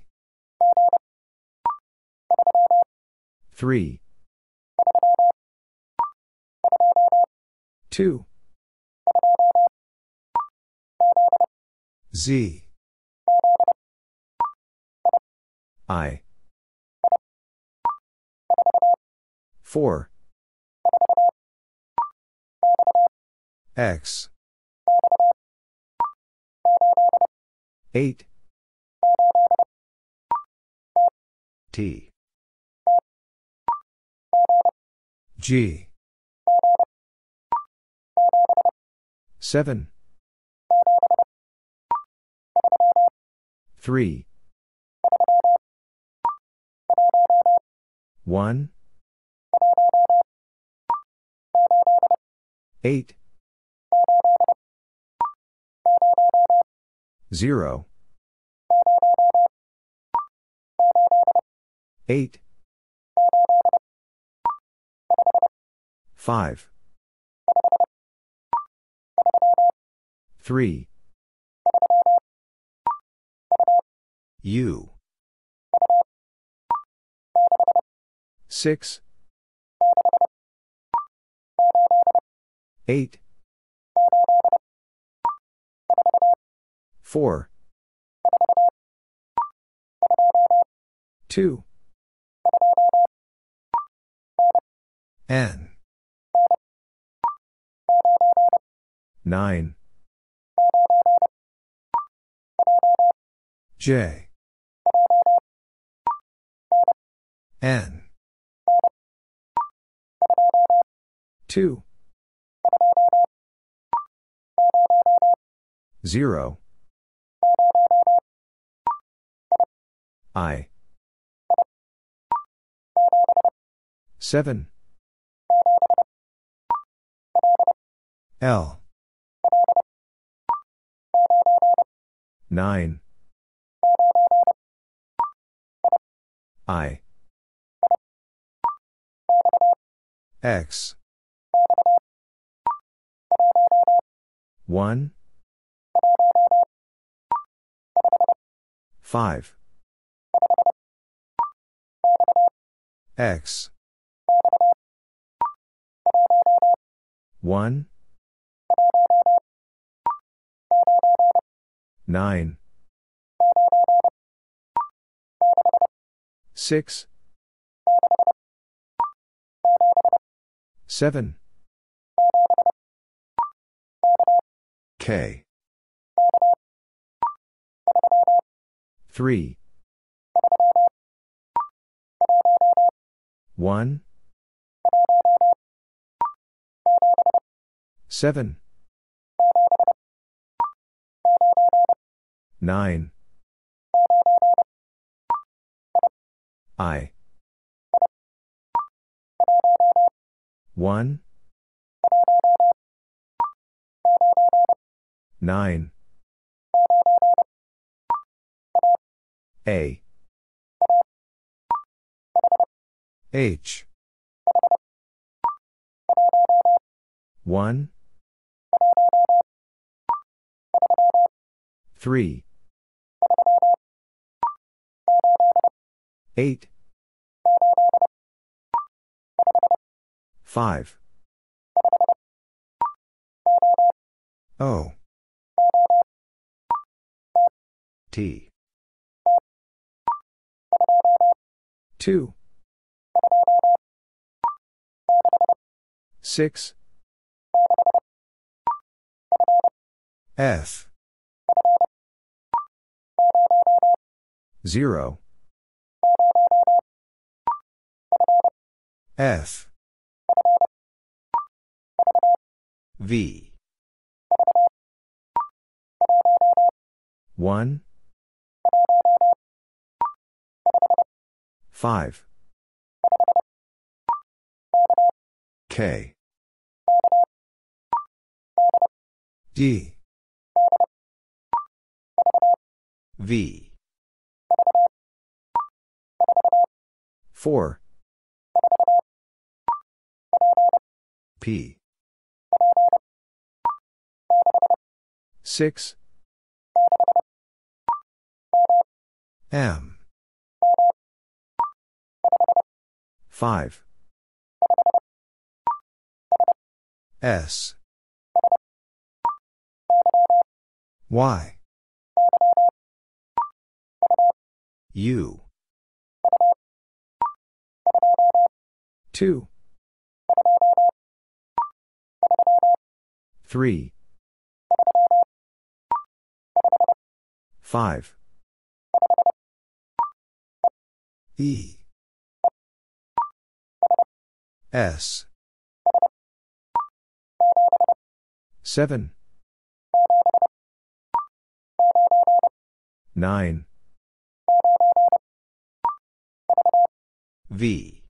3. 2. Z. I. 4. X. 8. T. G. 7. 3. 1. 8. 0. 8. 5. 3. U. 6. 8. 4. 2. N. 9. J. N. 2. 0. I. 7. L. 9. I. X. 1. 5. X. 1. 9. 6. 7. K. 3. 1. 7. 9. I. 1. 9. A. H. 1. 3. 8. 5. O. T. 2. 6. F. 0. F. V. 1. 5. K. D. V. 4. P. 6. M. 5. S. Y. U. 2. 3. 5. E. S. 7. 9. V.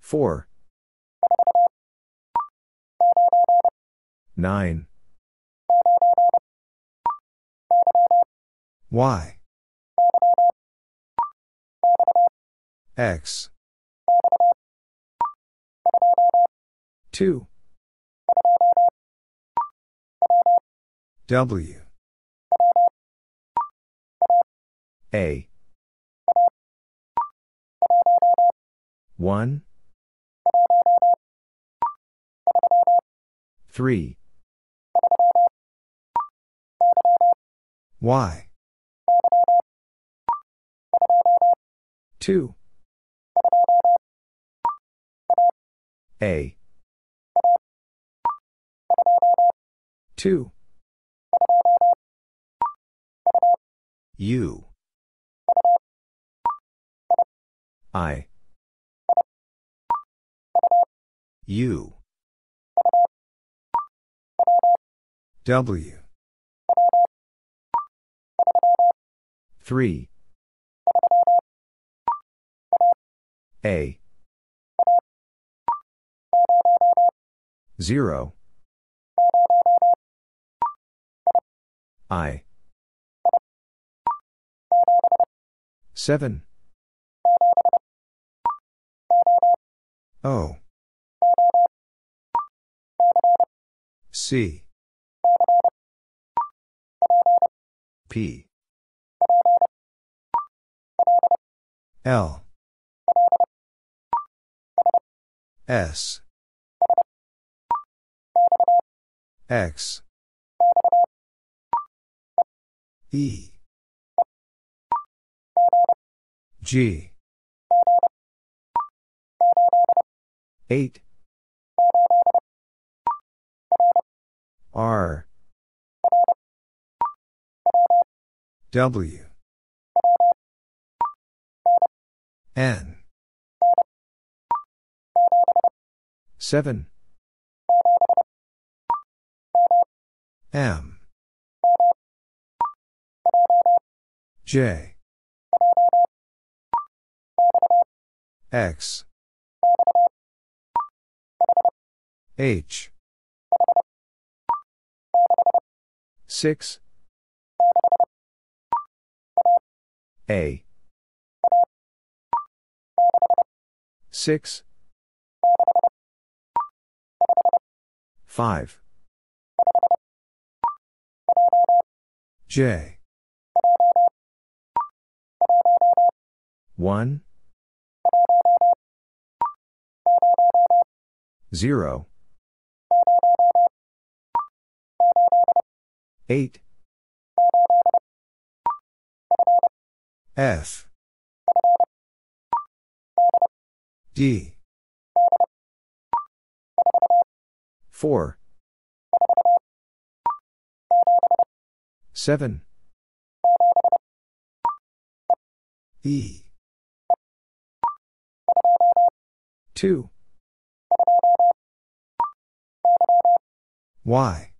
4. 9. Y. X. 2. W. A. 1. 3. Y. 2. A. 2. U. I. U. W. 3. A. 0. I. 7. O. C. P. L. S. X. E. G. 8. R. W. N. 7. M. J. X. H. 6. A. 6. 5. J. 1. 0. 8. F. D. 4. 7. E. 2. Y.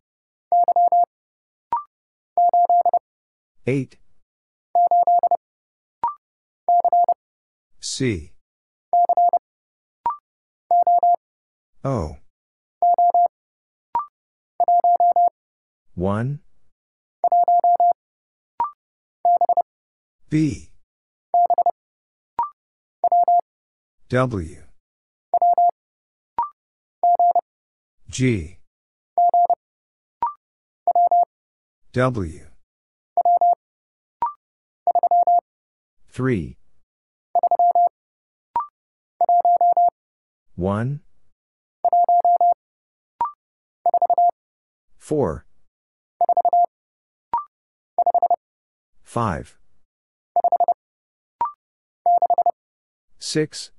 8. C. O. 1. B. W. G. W. 3. 1. 4. 5. 6.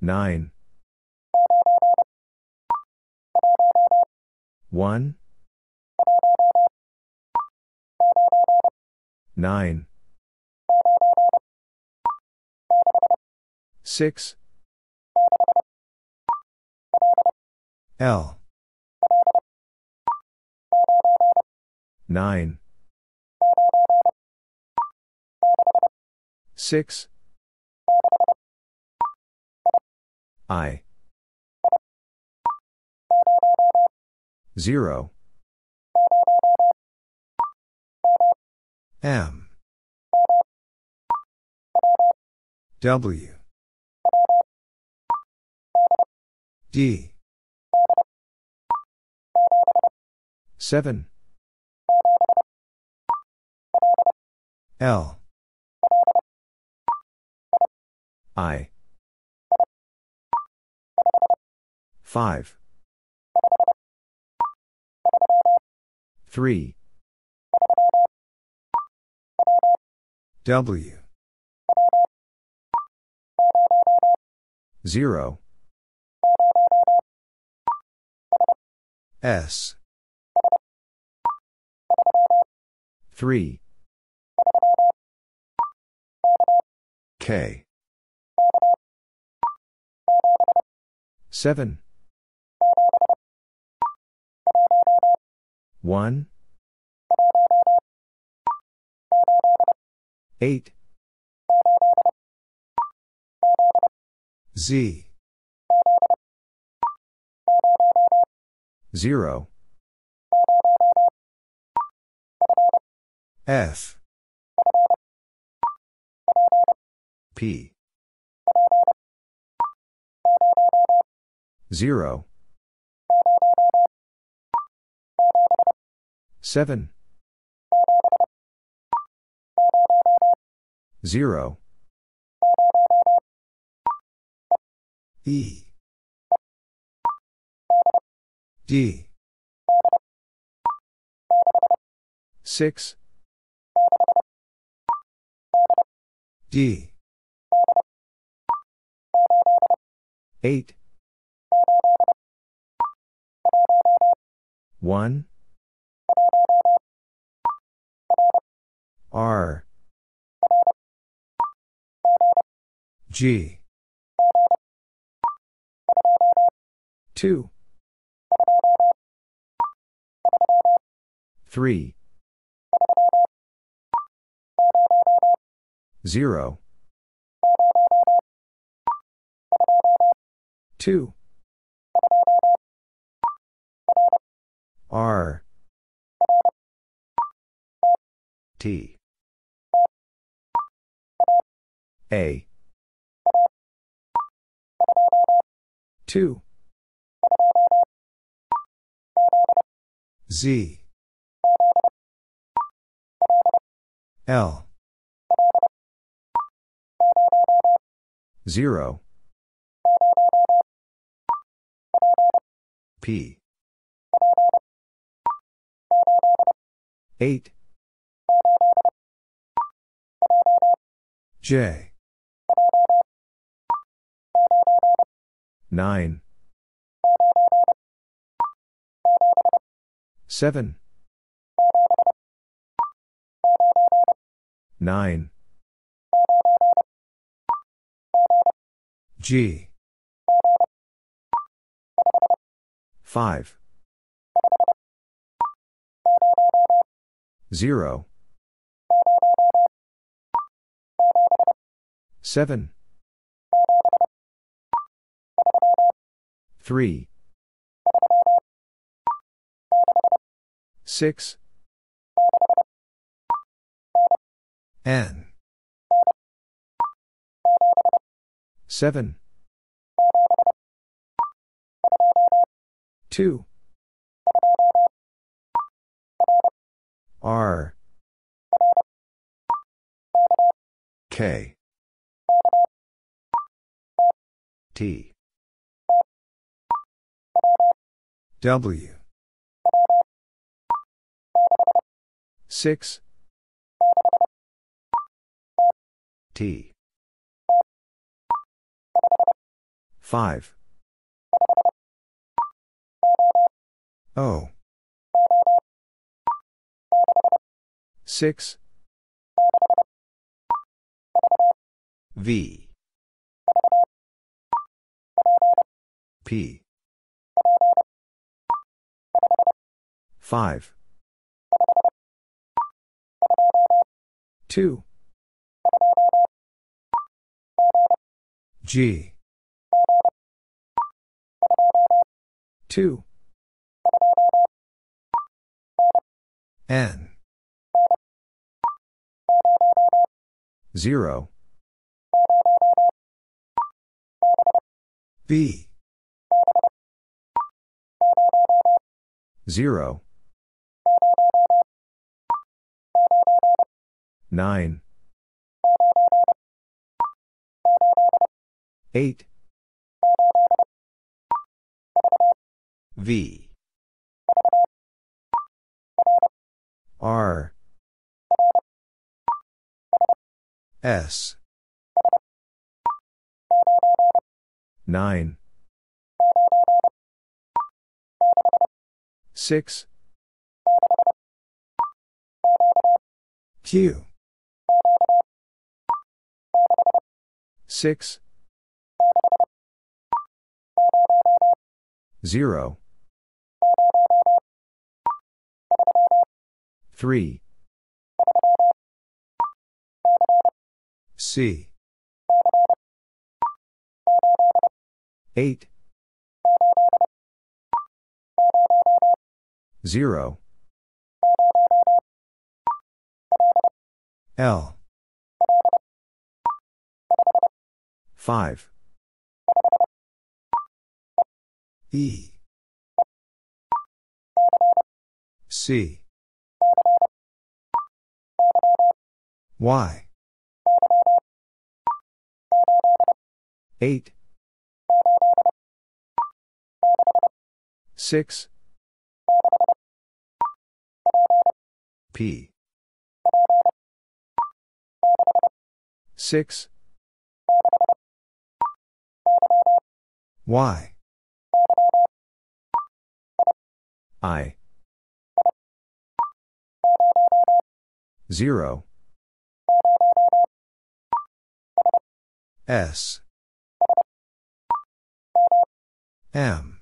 9. 1. 9. 6. L. 9. 6. I. 0. M. W. D. 7. L. I. 5 3 W. 0 S. 3 K. 7 1 8 Z. 0 F P. 0 7 0 E. D. 6 D 8 1 R. G. 2 3 0 2 R. T. A. 2 Z. L. 0 P. 8 J. 9 7 9 G 5 0 7 3 6 N. 7 2 R. K. T. W. 6 T. 5 O 6 V. P. 5 2 G. 2 N 0 B 0 9. 8. V. R. S. 9. 6. Q. 6. 0. 3. C. 8. 0. L. 5. E. C. Y. 8. 6. P. 6. Y. I. 0. S. M.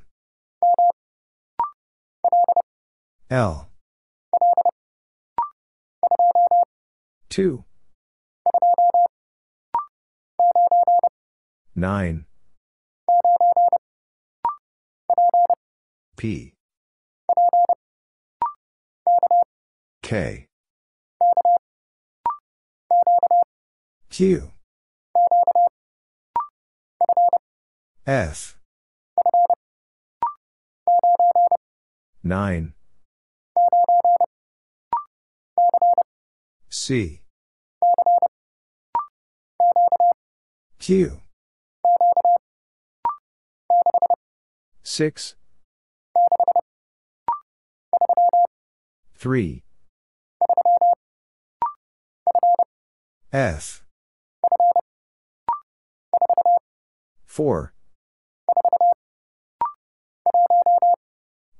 L. 2. 9. P. K. Q. F. 9. C. Q. 6. 3. F. 4.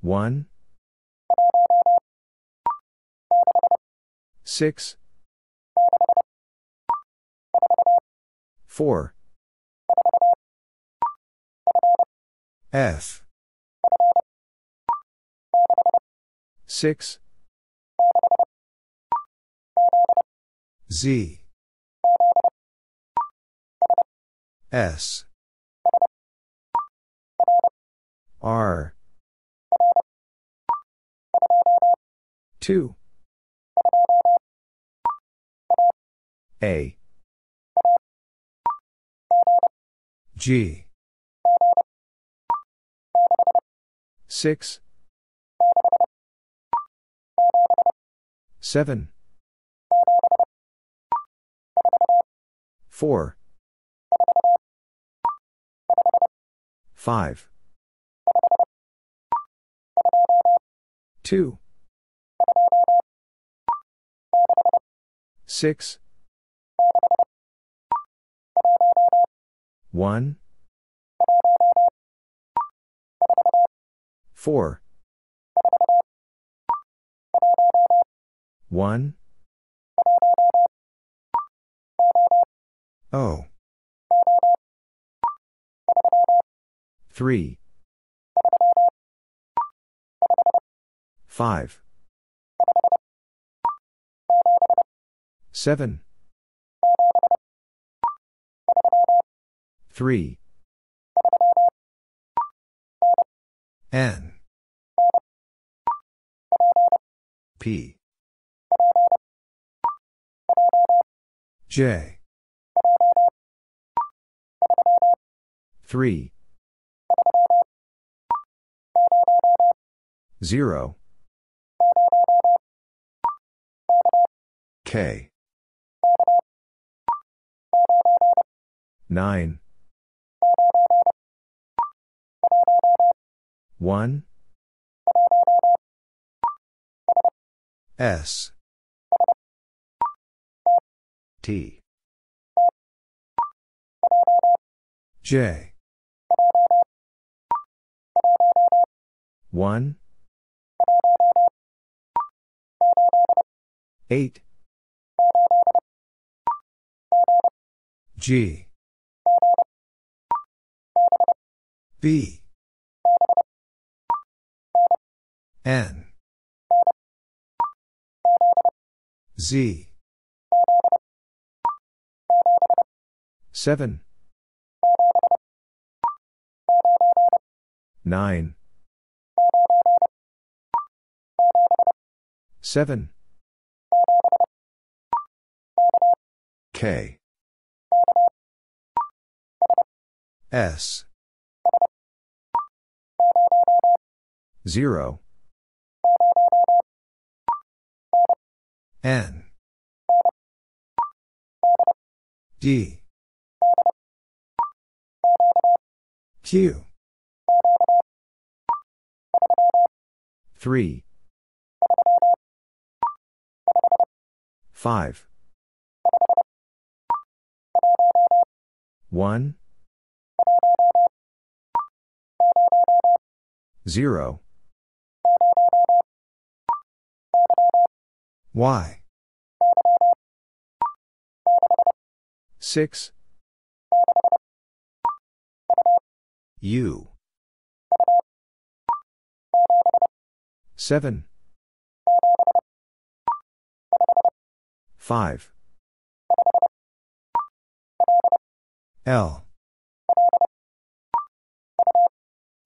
1. 6. 4. F. 6. Z. S. R. 2. A. G. 6. 7. 4. 5. 2. 6. 1. 4. 1. O. 3. 5. 7. 3. N. P. J. 3. 0. K. 9. 1. S. T. J. 1. 8. G. B. N. Z. 7. 9. 7. K. S. 0. N. D. Q. 3. 5. 1. 0. Y. 6. U. 7. 5. L.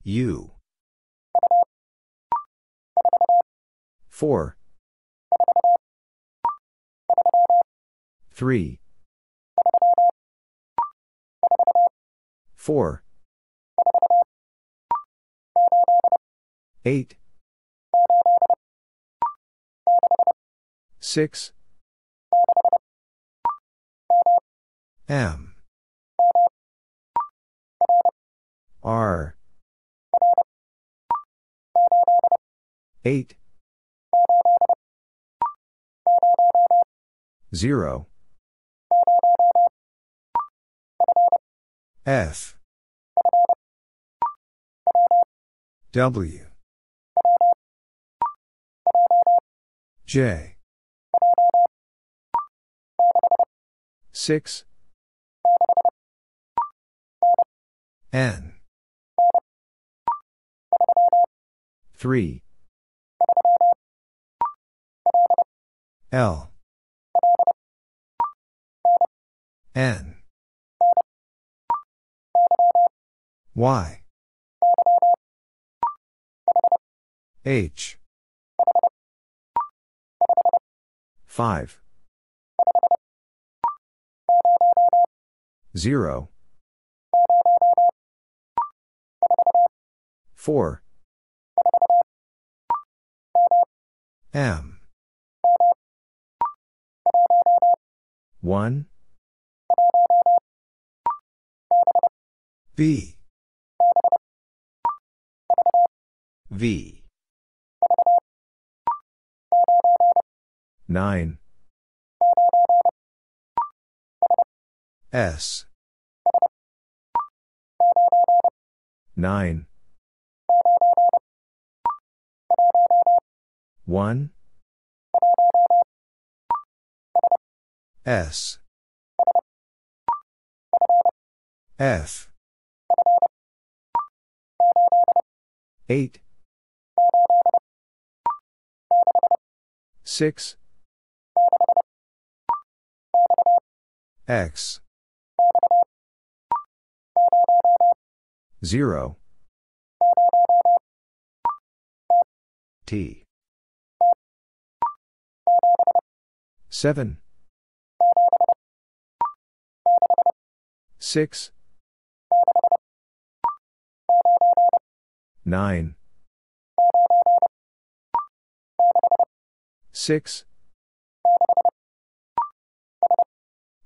U. 4. 3. 4. 8. 6. M. R. 8. 0. F. W. J. 6. N. 3. L. N. Y. H. 5. 0. 4. M. 1. B. V. 9. S. 9. 1. S. F. 8. 6. X. 0. T. 7. 6. 9. 6.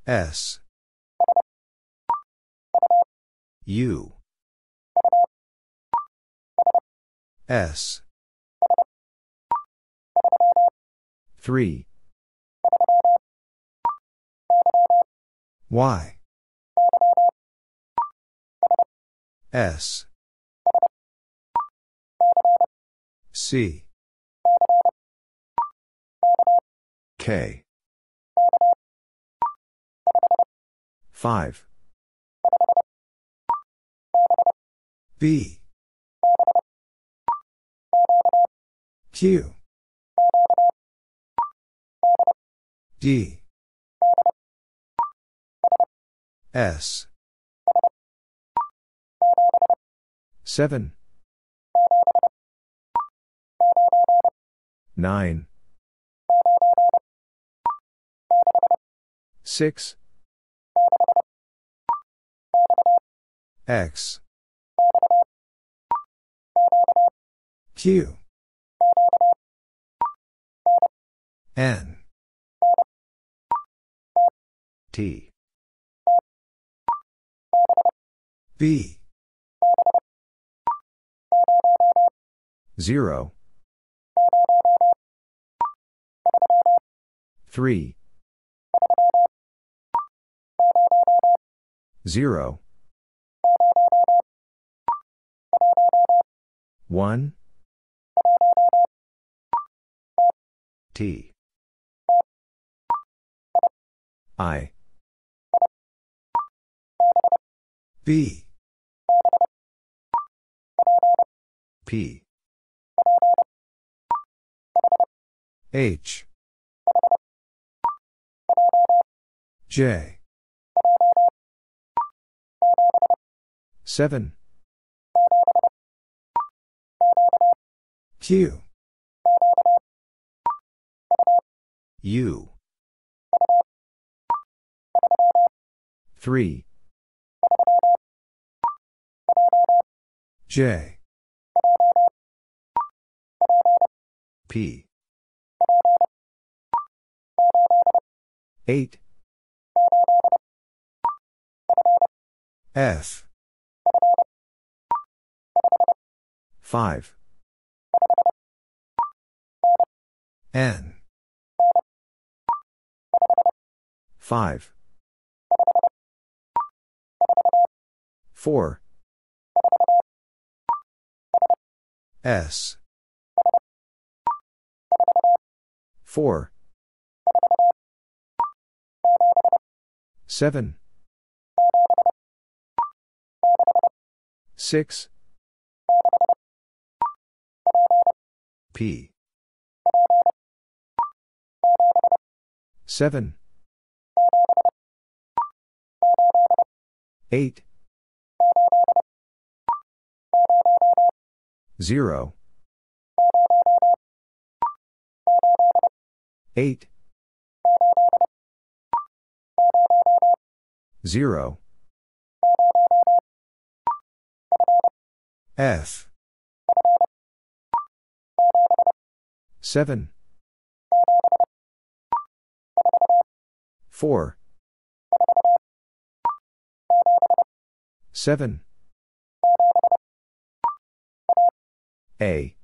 S. U. S. 3 Y. S. C K. 5 B. Q. D. S. 7 9 6 X. Q. N. T. B. 0 3 0 1 T. I. B. P. H. J 7 Q. U. 3 J. P. 8 F. 5 N. 5 4 S. 4 7 6 P. 7 8 0 8 0 F. 7 4 7 A.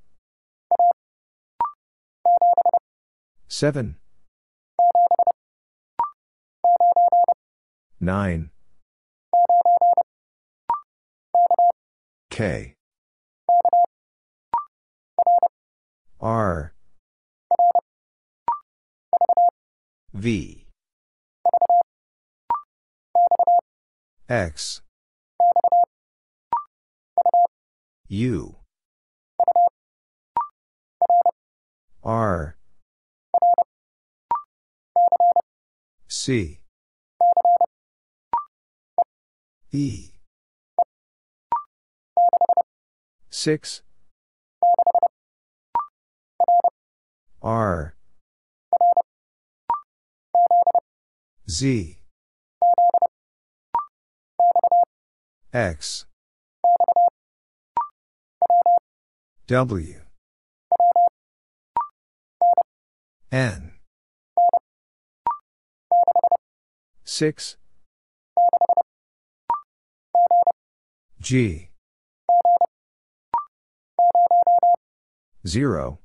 7 9 K. R. V. X. U. R. C. E 6 R. Z. X. W. N. 6 G. 0.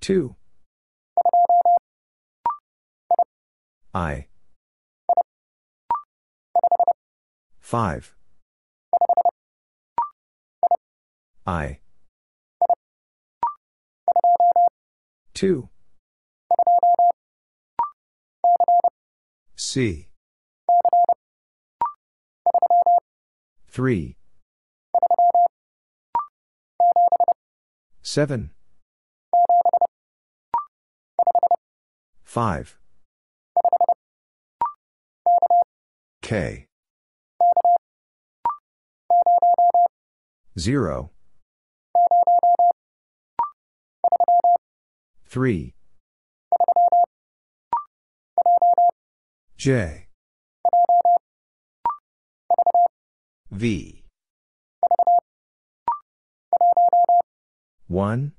2. I. 5. I. 2. C. 3. 7. 5. K. 0. 3. J. V. 1.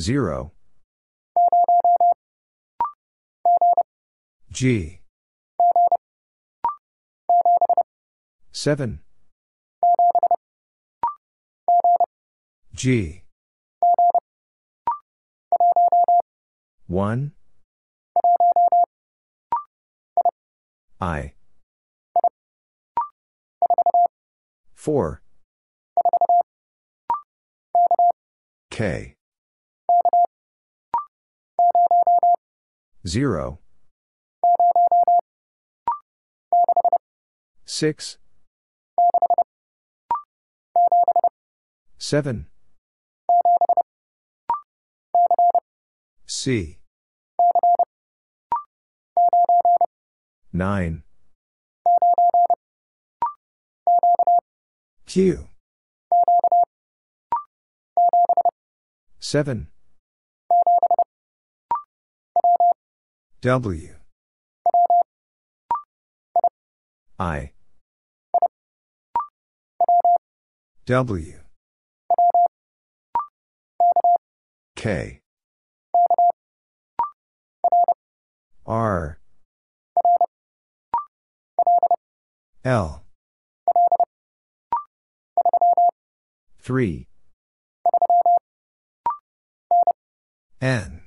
0. G. 7. G. 1. I. 4. K. 0. 6. 7. C. 9. Q. 7. W. I. W. K. R. L. 3. N.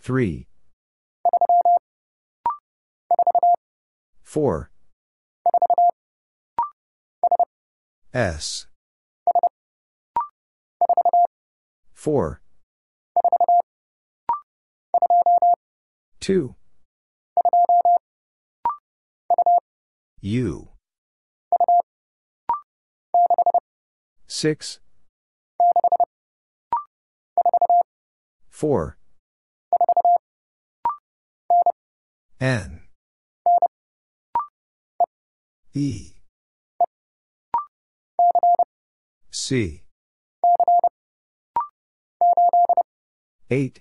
3. 4. S. 4. 2. U. 6. 4. N. E. C. 8.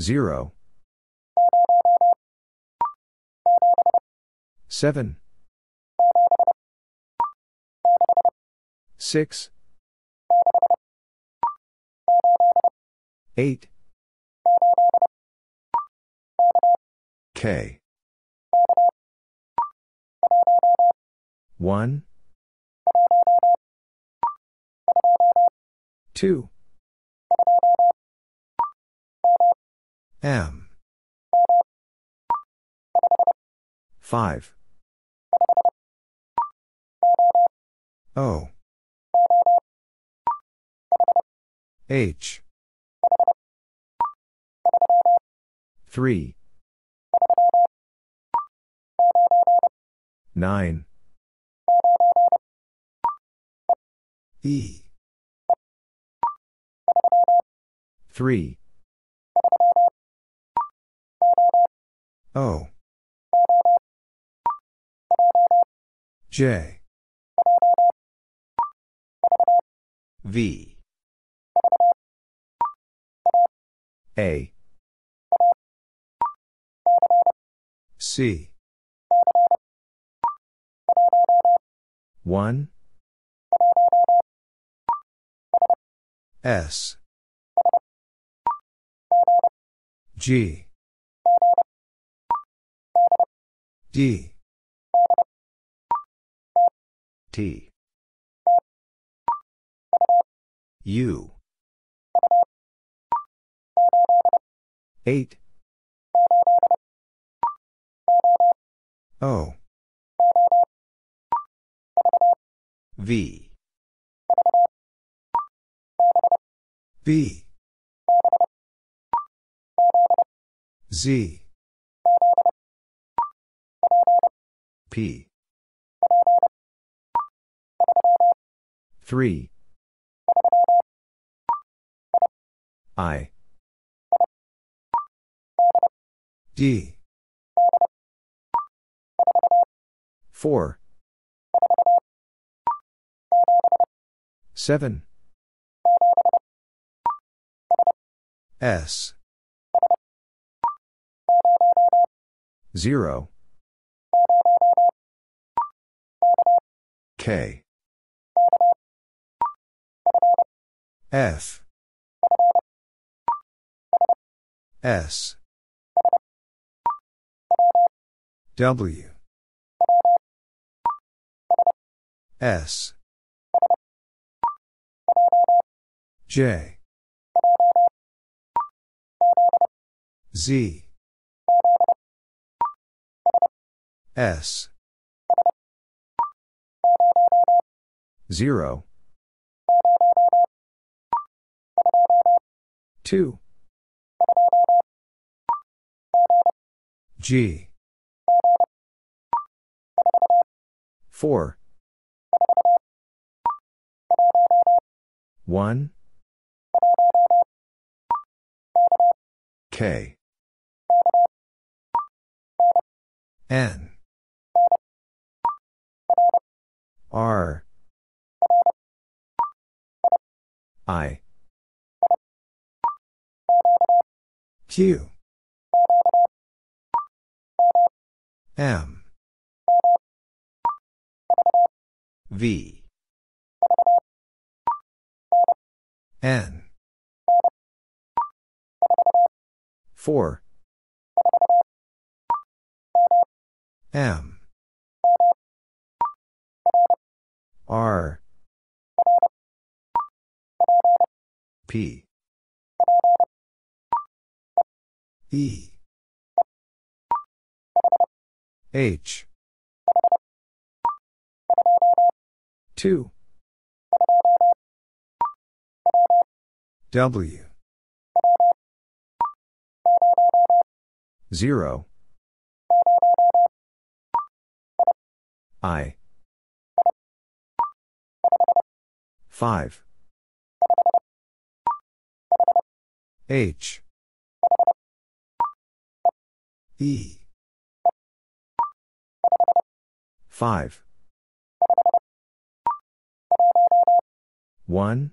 0. 7. 6. 8. K. 1. 2. M. 5. O. H. 3. 9. E. 3. O. J. V. A. C. 1. S G D T U 8 O. V. B Z. P. 3 I D. 4 7 S. 0 K. F. S W. S. J. Z. S. 0 2 G 4 1 K. N. R. I. Q. M V. N. 4 M. R. P. E. H 2 W. 0 I. 5 H. E. 5 1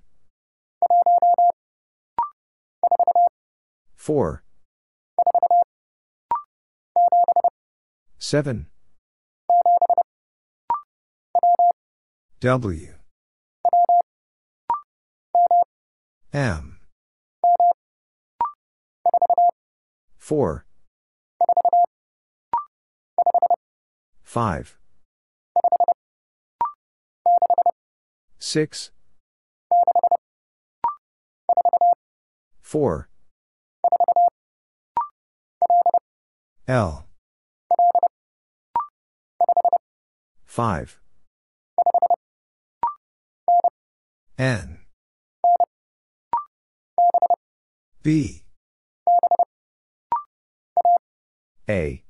4 7 W. M. 4 5 6 4 L. 5 N. B. A.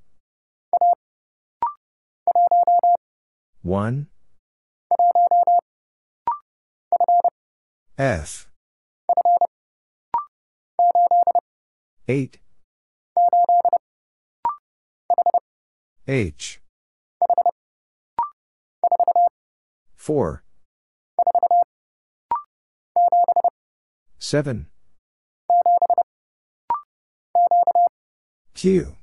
1 F 8 H. 4 7 Q.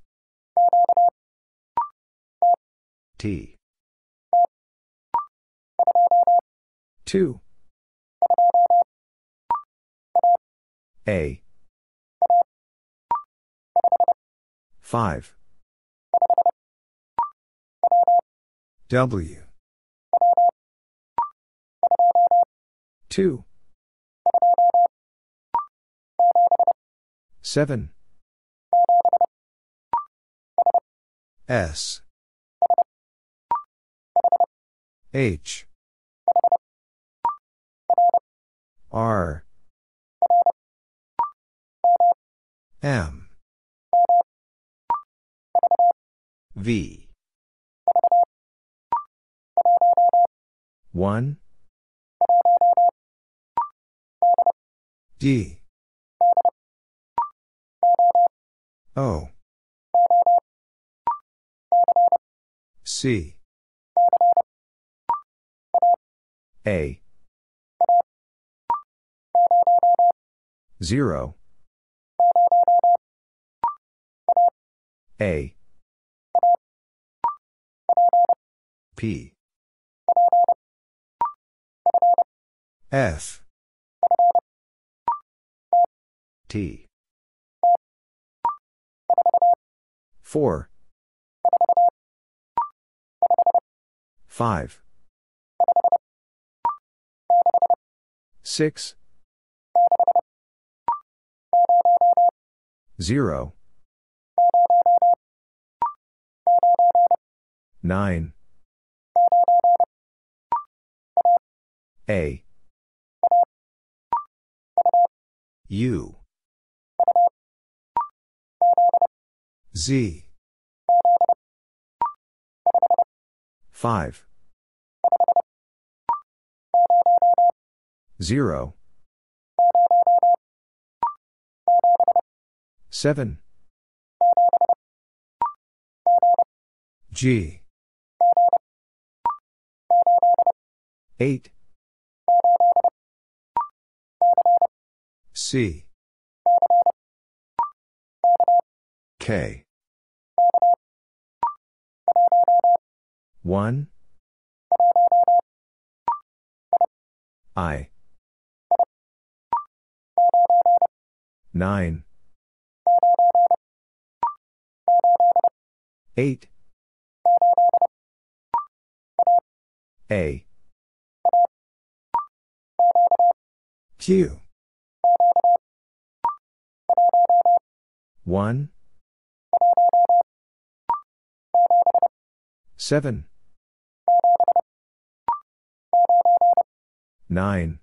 T. 2 A. 5. W. 2. 7. S. H. R. M. V. 1. D. O. C. A. 0. A. P. F. T. 4. 5. 6. 0. 9. A. U. Z. 5. 0. 7. G. 8. C. K. 1. I. 9. 8. A. Q. 1. 7. 9.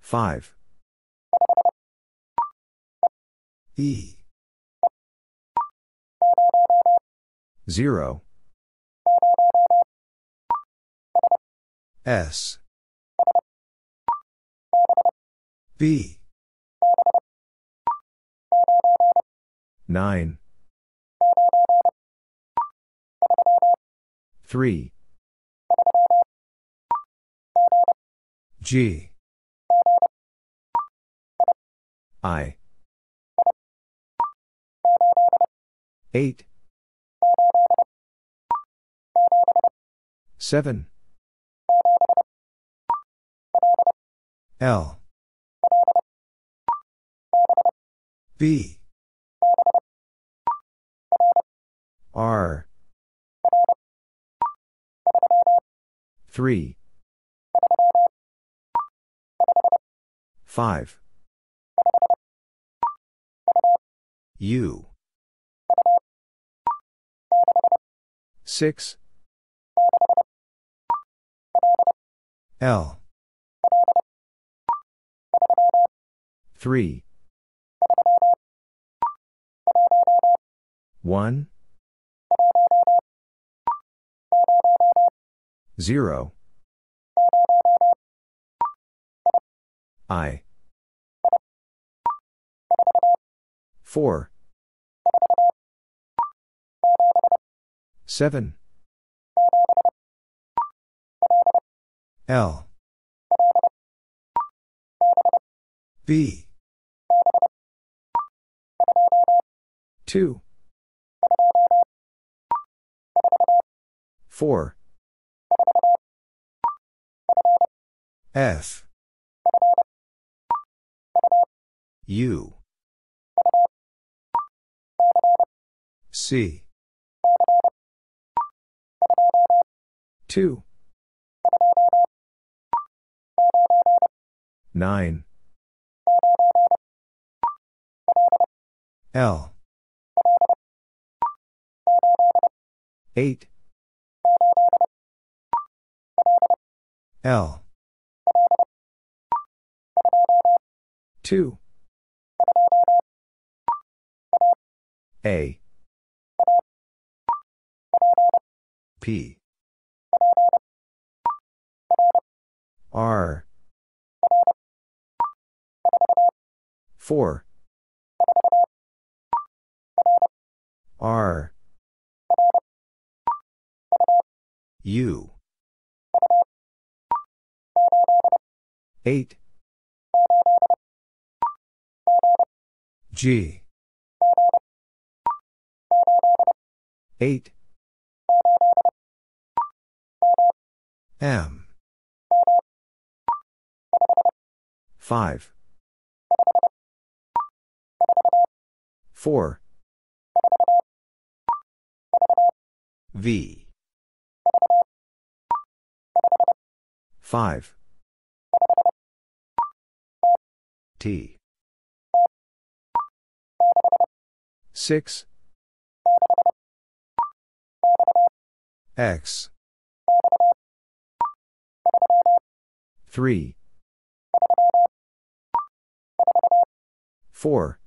5. E. 0. S. B. 9. 3. G. I. 8. 7. L. B. R. 3. 5. U. 6. L. 3. 1. 0. I. 4. 7. L. B. 2. 4. F. U. C. 2. 9. L. 8. L. 2. A. P. R. 4. R. U. 8. G. 8. M. 5. 4. V. 5. T. 6. X. 3. 4.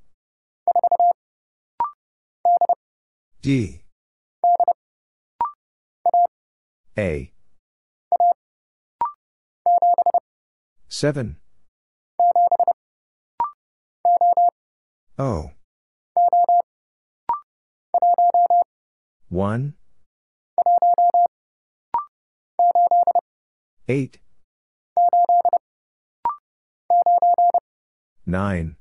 D. A. 7. O. 1. 8. 9.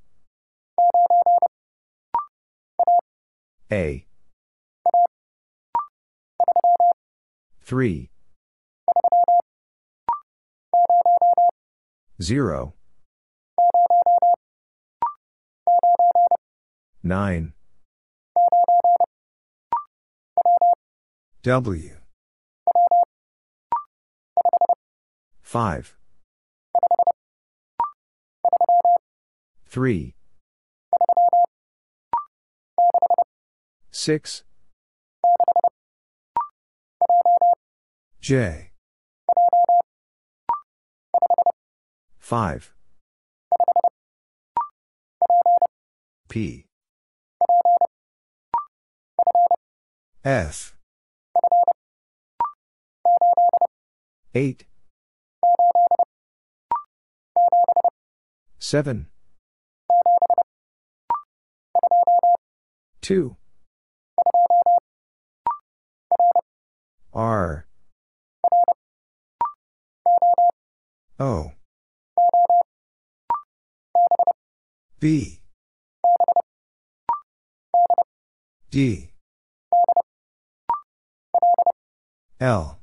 A. 3. 0. 9. W. 5. 3. 6. J. 5. P. F. 8. 7. 2. R. O. B. D. L.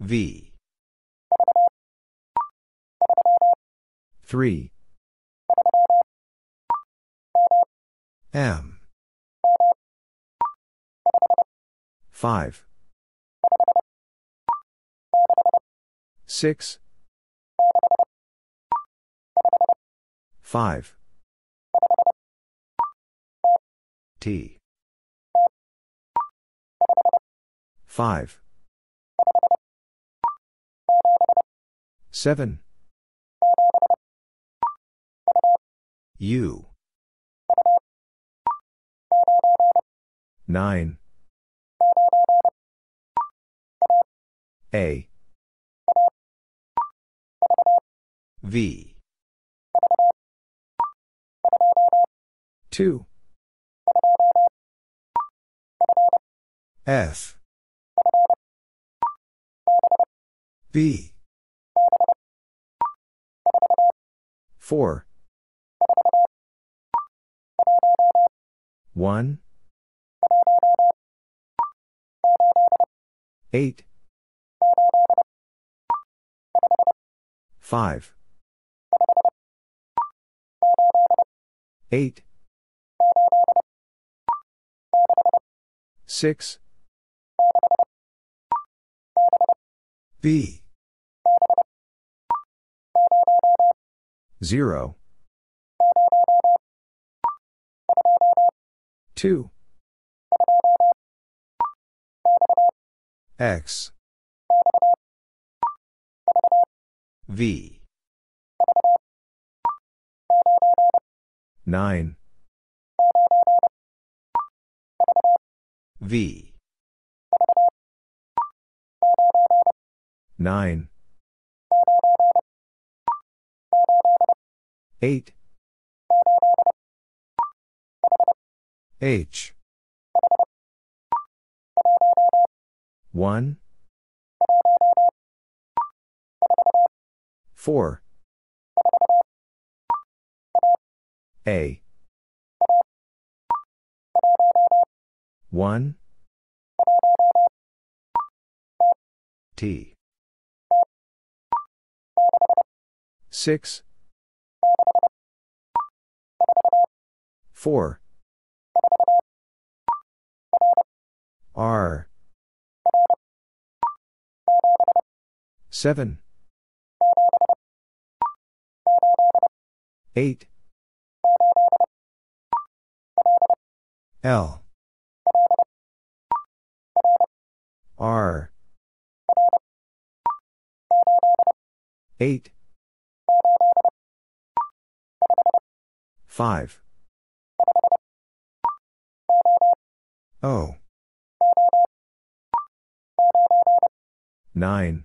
V. 3. M. 5. 6. 5. T. 5. 7. U. 9. A. V. 2. F. B. 4. 1. 8. 5. 8. 6. B. 0. 2. X. V. 9. V. 9. 8. H. 1. 4. A. 1. T. 6. 4. R. 7. 8. L. R. 8. 5. O. 9.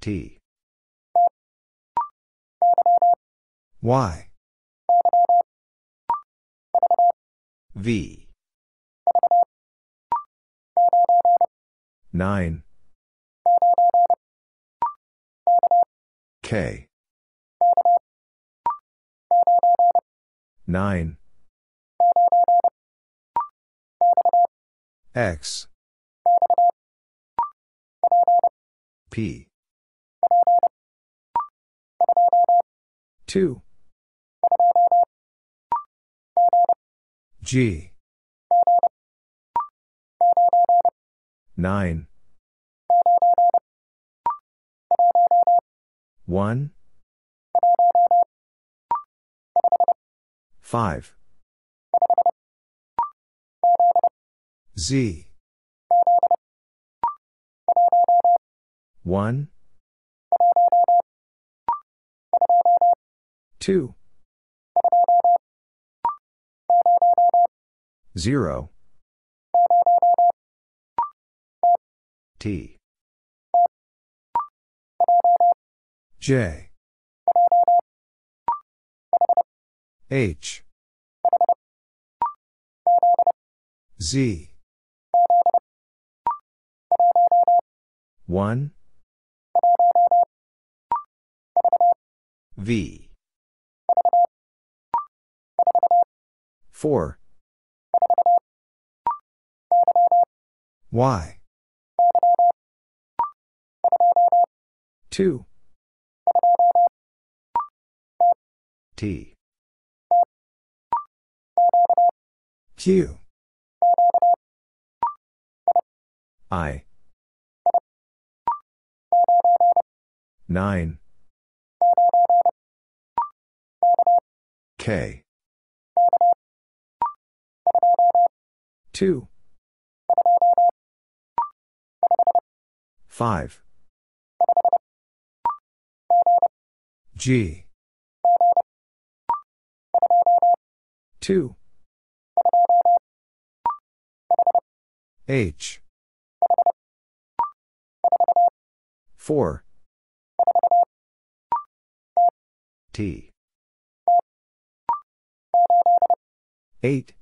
T. Y. V. 9. K. 9. X. P. 2. G. 9. 1. 5. Z. 1. 2. 0. T. J. H. Z. 1. V. 4. Y. 2. T. Q. I. 9. K. 2. 5. G. 2. H. 4. T. 8.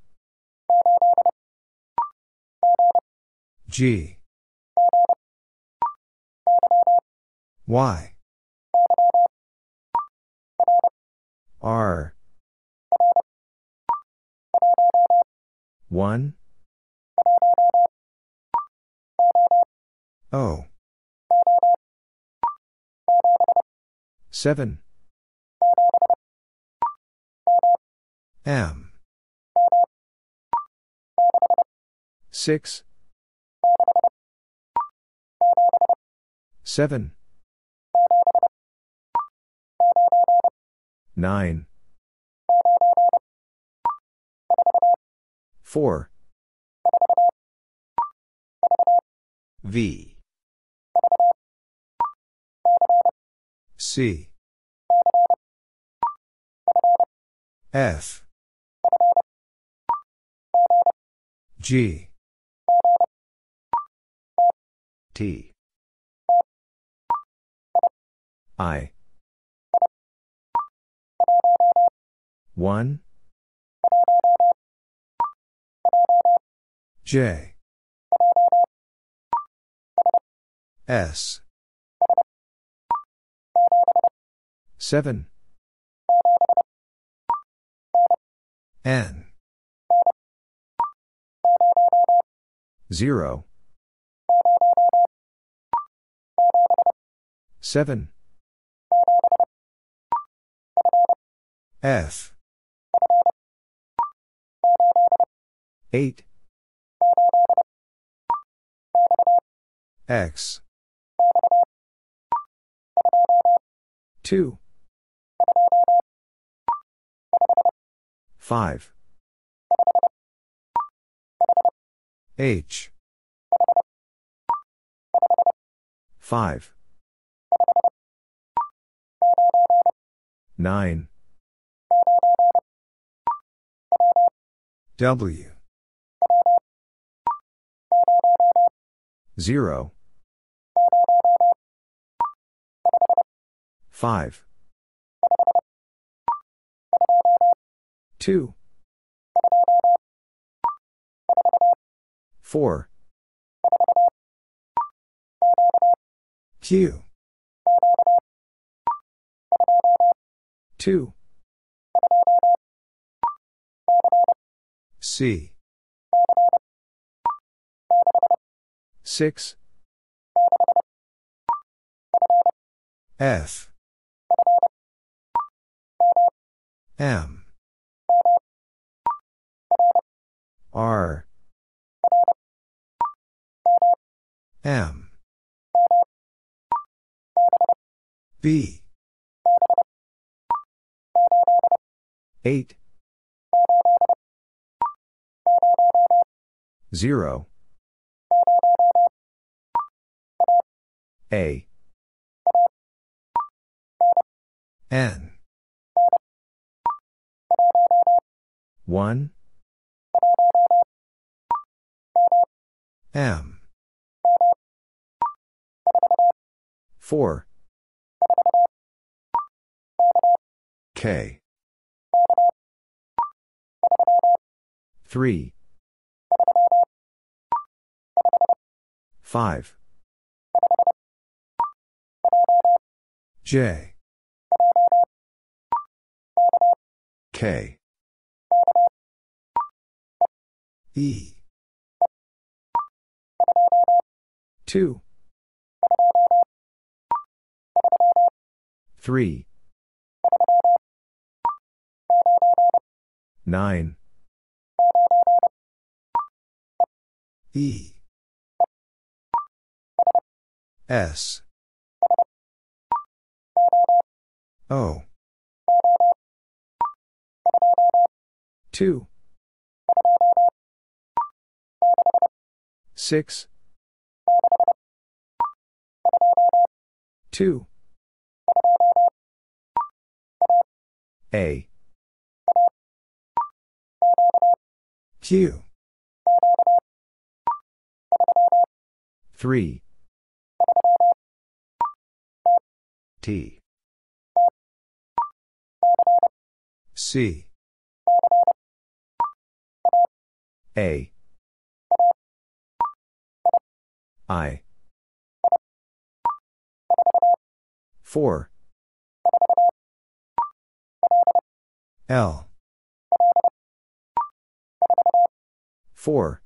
G. Y. R. 1. O. 7. M. 6. 7. 9. 4. V. C. F. G. T. I. 1. J. S. 7. N. 0. 7. F. 8. X. 2. 5. H. 5. 9. W. 0. 5. 2. 4. Q. 2. C. 6. F. M. R. M. B. 8. 0. A. N. 1. M. 4. K. 3. 5. J. K. E. 2. 3. 9. E. S. O. 2. 6. 2. A. Q. 3. T. C. A. I. 4. L. 4.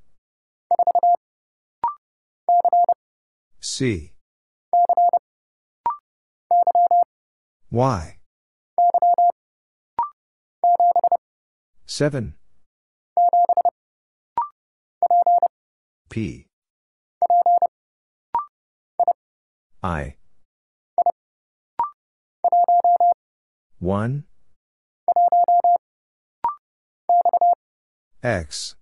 C. Y. 7 P. I. 1 X.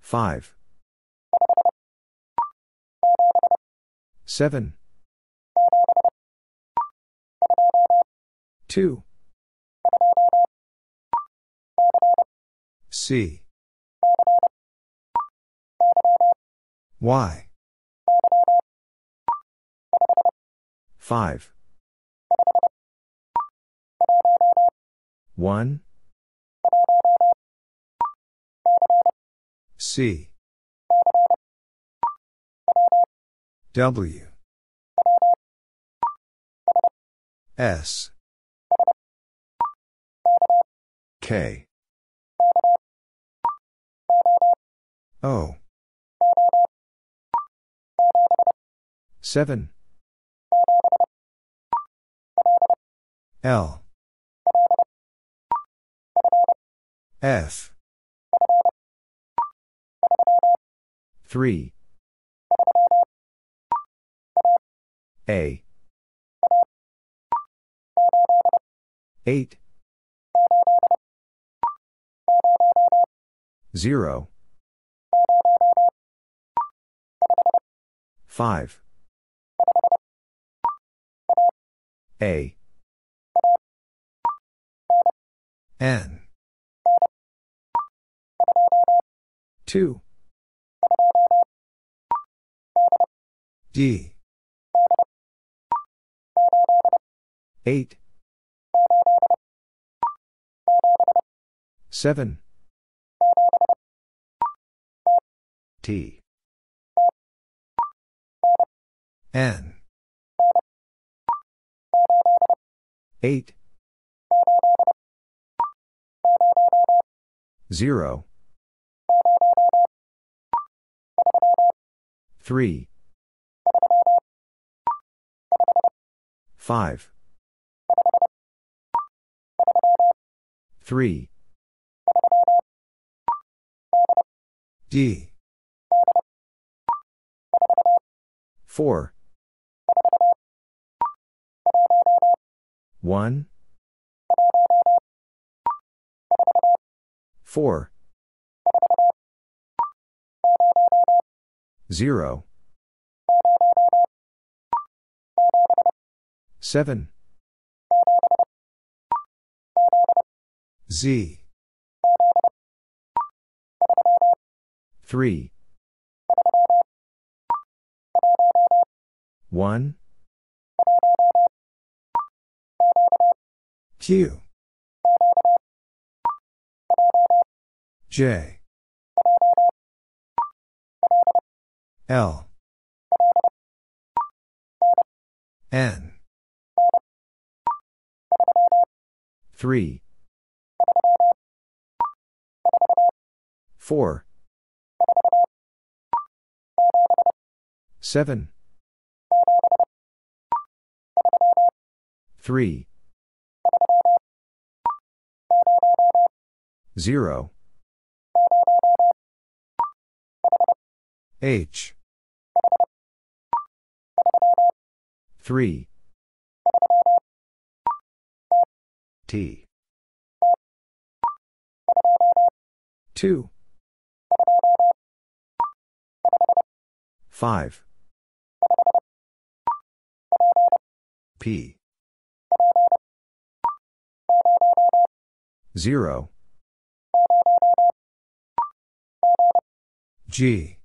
5 7 2 C. Y. 5 1 C. W. S. K O 7 L. F. 3 A. 8 0 5 A. N. 2 D. 8 7 T N. 8 0 3 5 3 D. 4 1 4 0 7 Z. 3 1 Q. J. L. N. 3 4 7 3 0 H. 3 T. 2 5 P. 0 G.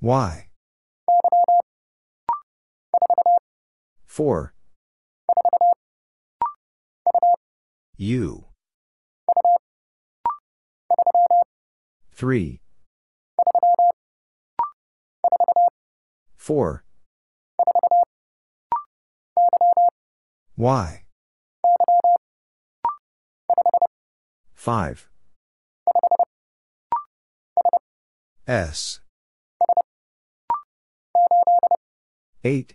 Y. 4 U. 3 4 Y. 5 S 8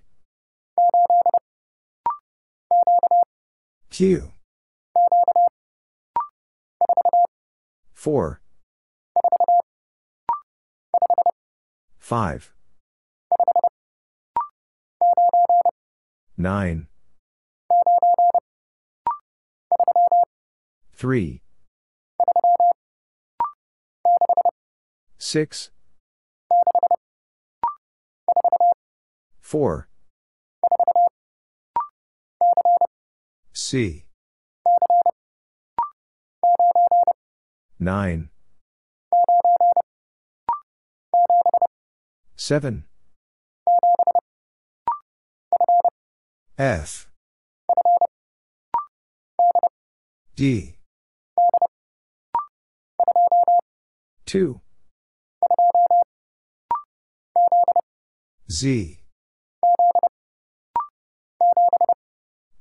Q. 4. 5. 9. 3. 6. 4. C. 9. 7. F. D. 2. Z.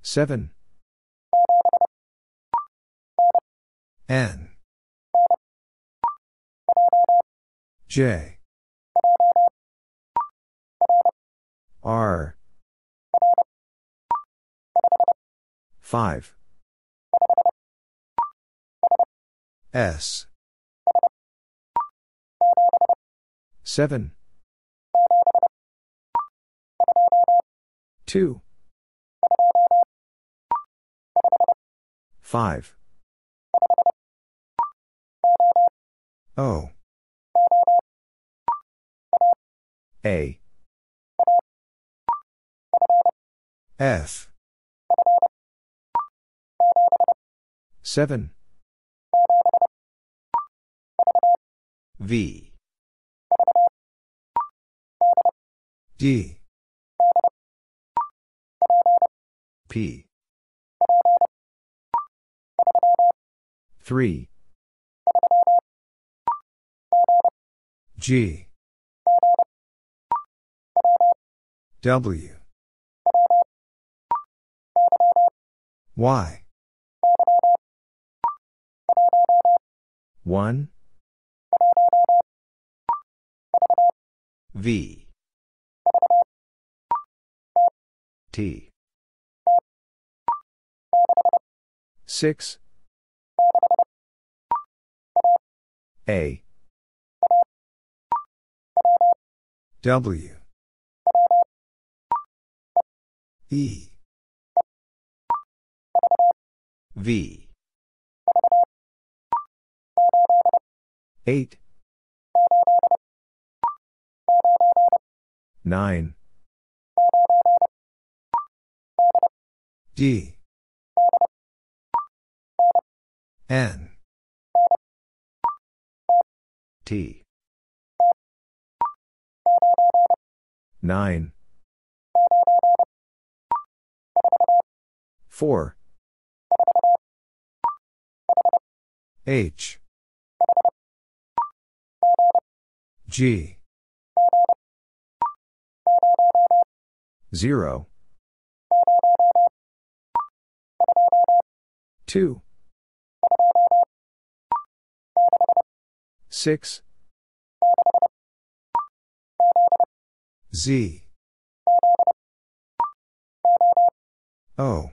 7. N. J. R. 5. S. 7. 2. 5. O. A. F. 7. V. D. P. 3. G. W. Y. 1. V. T. 6. A. W. E. V. 8. 9. D. N. T. 9. 4. H. G. 0. 2. 6. Z. O.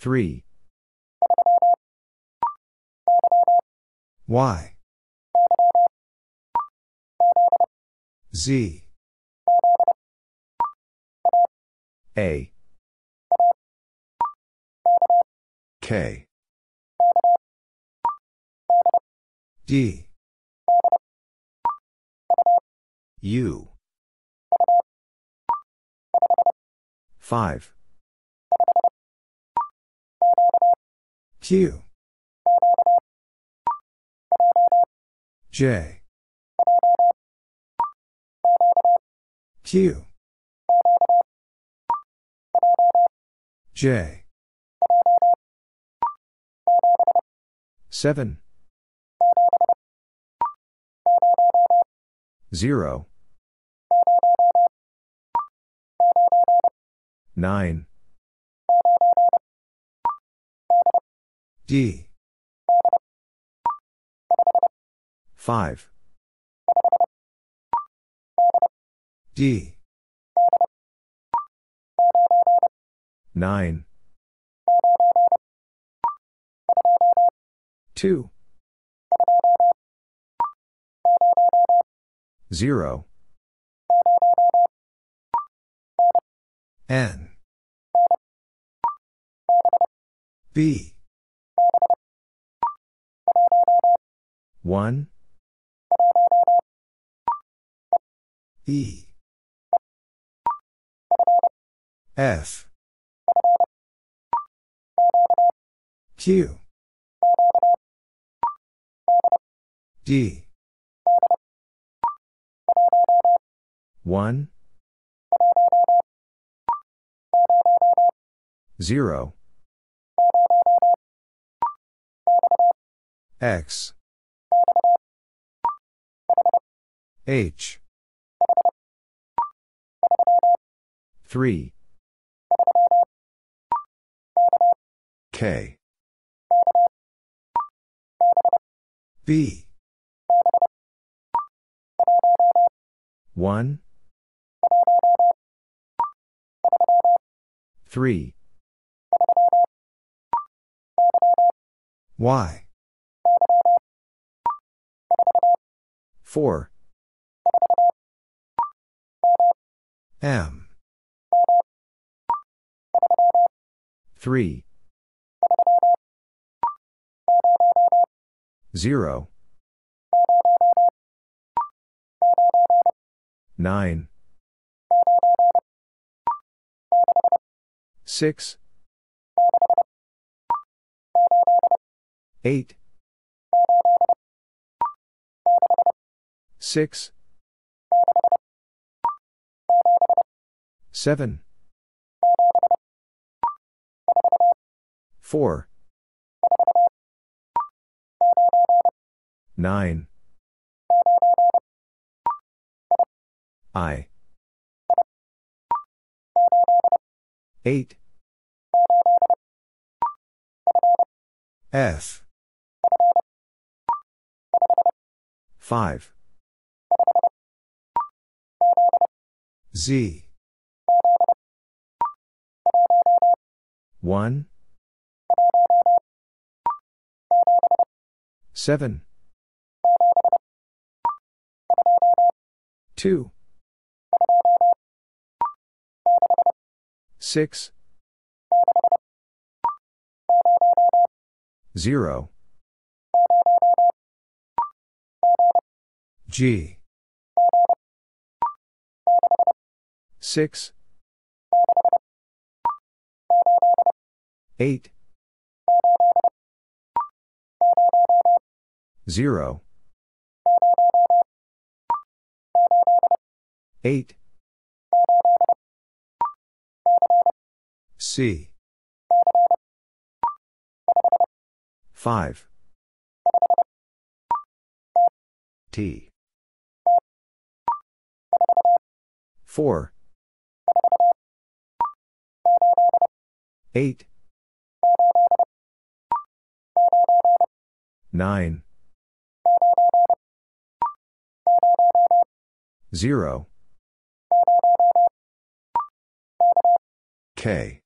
3. Y. Z. A. K. D. U. 5. Q. J. Q. J. 7. 0. 9. D. 5. D. 9. 2. 0. N. B. 1. E. F. Q. D. 1. 0. X. H. 3. K. B. 1. 3. Y. 4. M. 3. 0. 9. 6. 8. 6. 7. 4. 9. I. 8. F. 5. Z. 1. 7. 2. 6. 0. G. 6. 8. 0. 8. C. 5. T. 4. 8. 9. 0. K.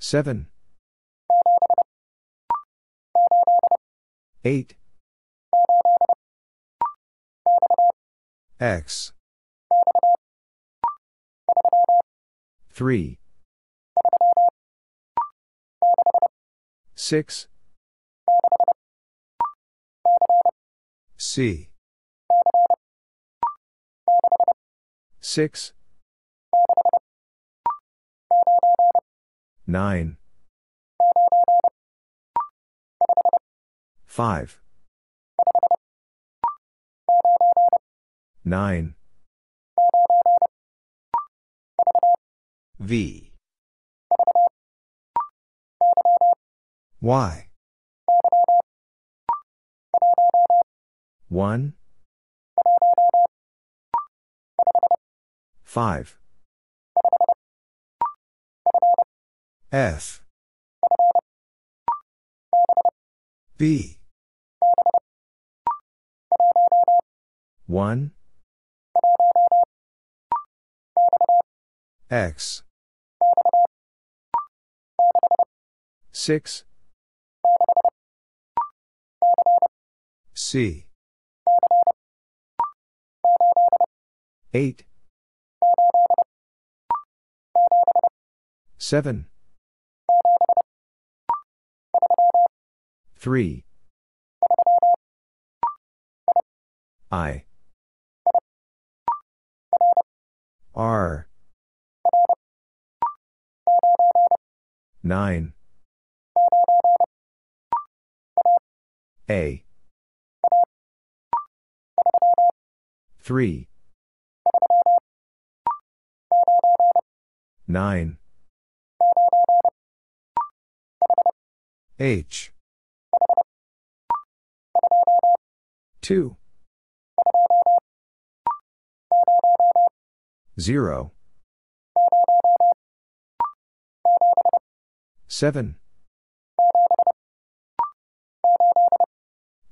7. 8. X. 3. 6. C. 6. 9. 5. 9. V. Y. 1. 5. F. B. 1. X. 6. C. 8. 7. 3. I. R. 9. A. 3. 9. H. 2. 0. 7.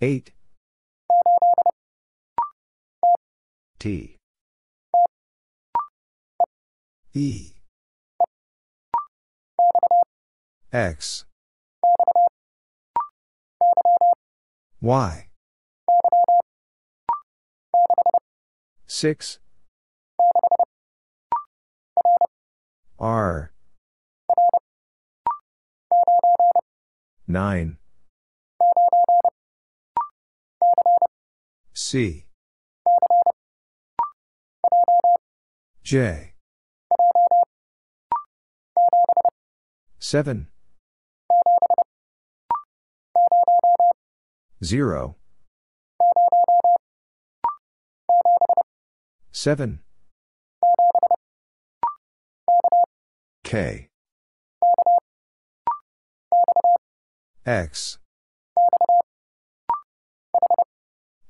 8. T. E. X. Y. 6. R. 9. C. J. 7. 0. 7. K. X.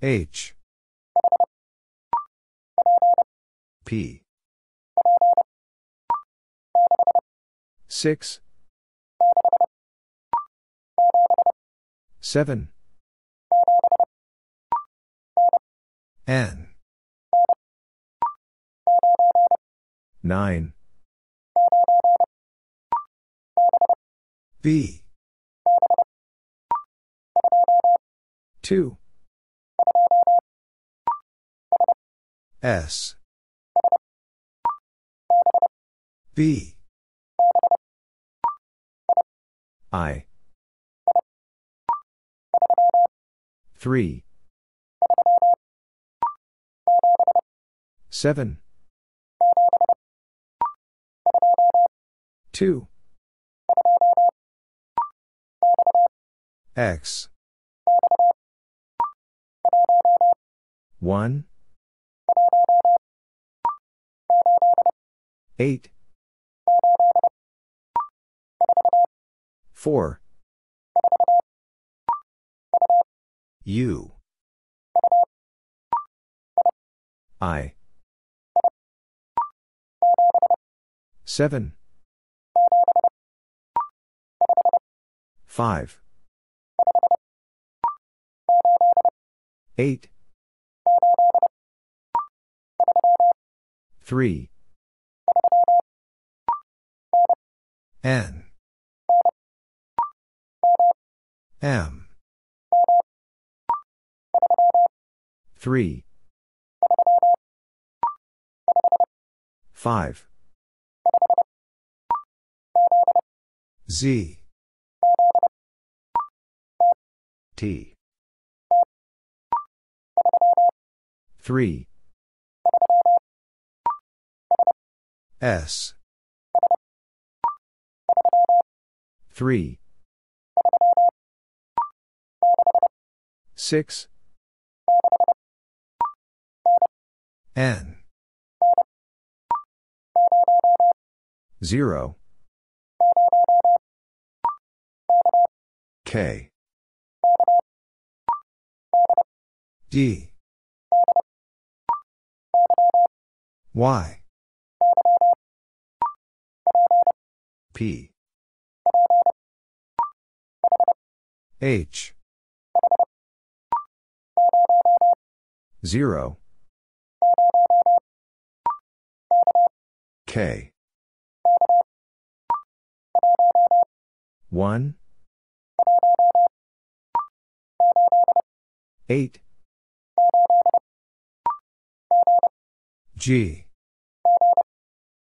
H. P. 6. 7. N. 9. B. 2. S. B. I. 3. 7. 2. X. 1. 8. 4. U. I. 7. 5. 8. 3. N. M. 3. 5. Z. T. 3. S. 3. 6. N. 0. K. D. Y. P. H. 0 K. 1 8 G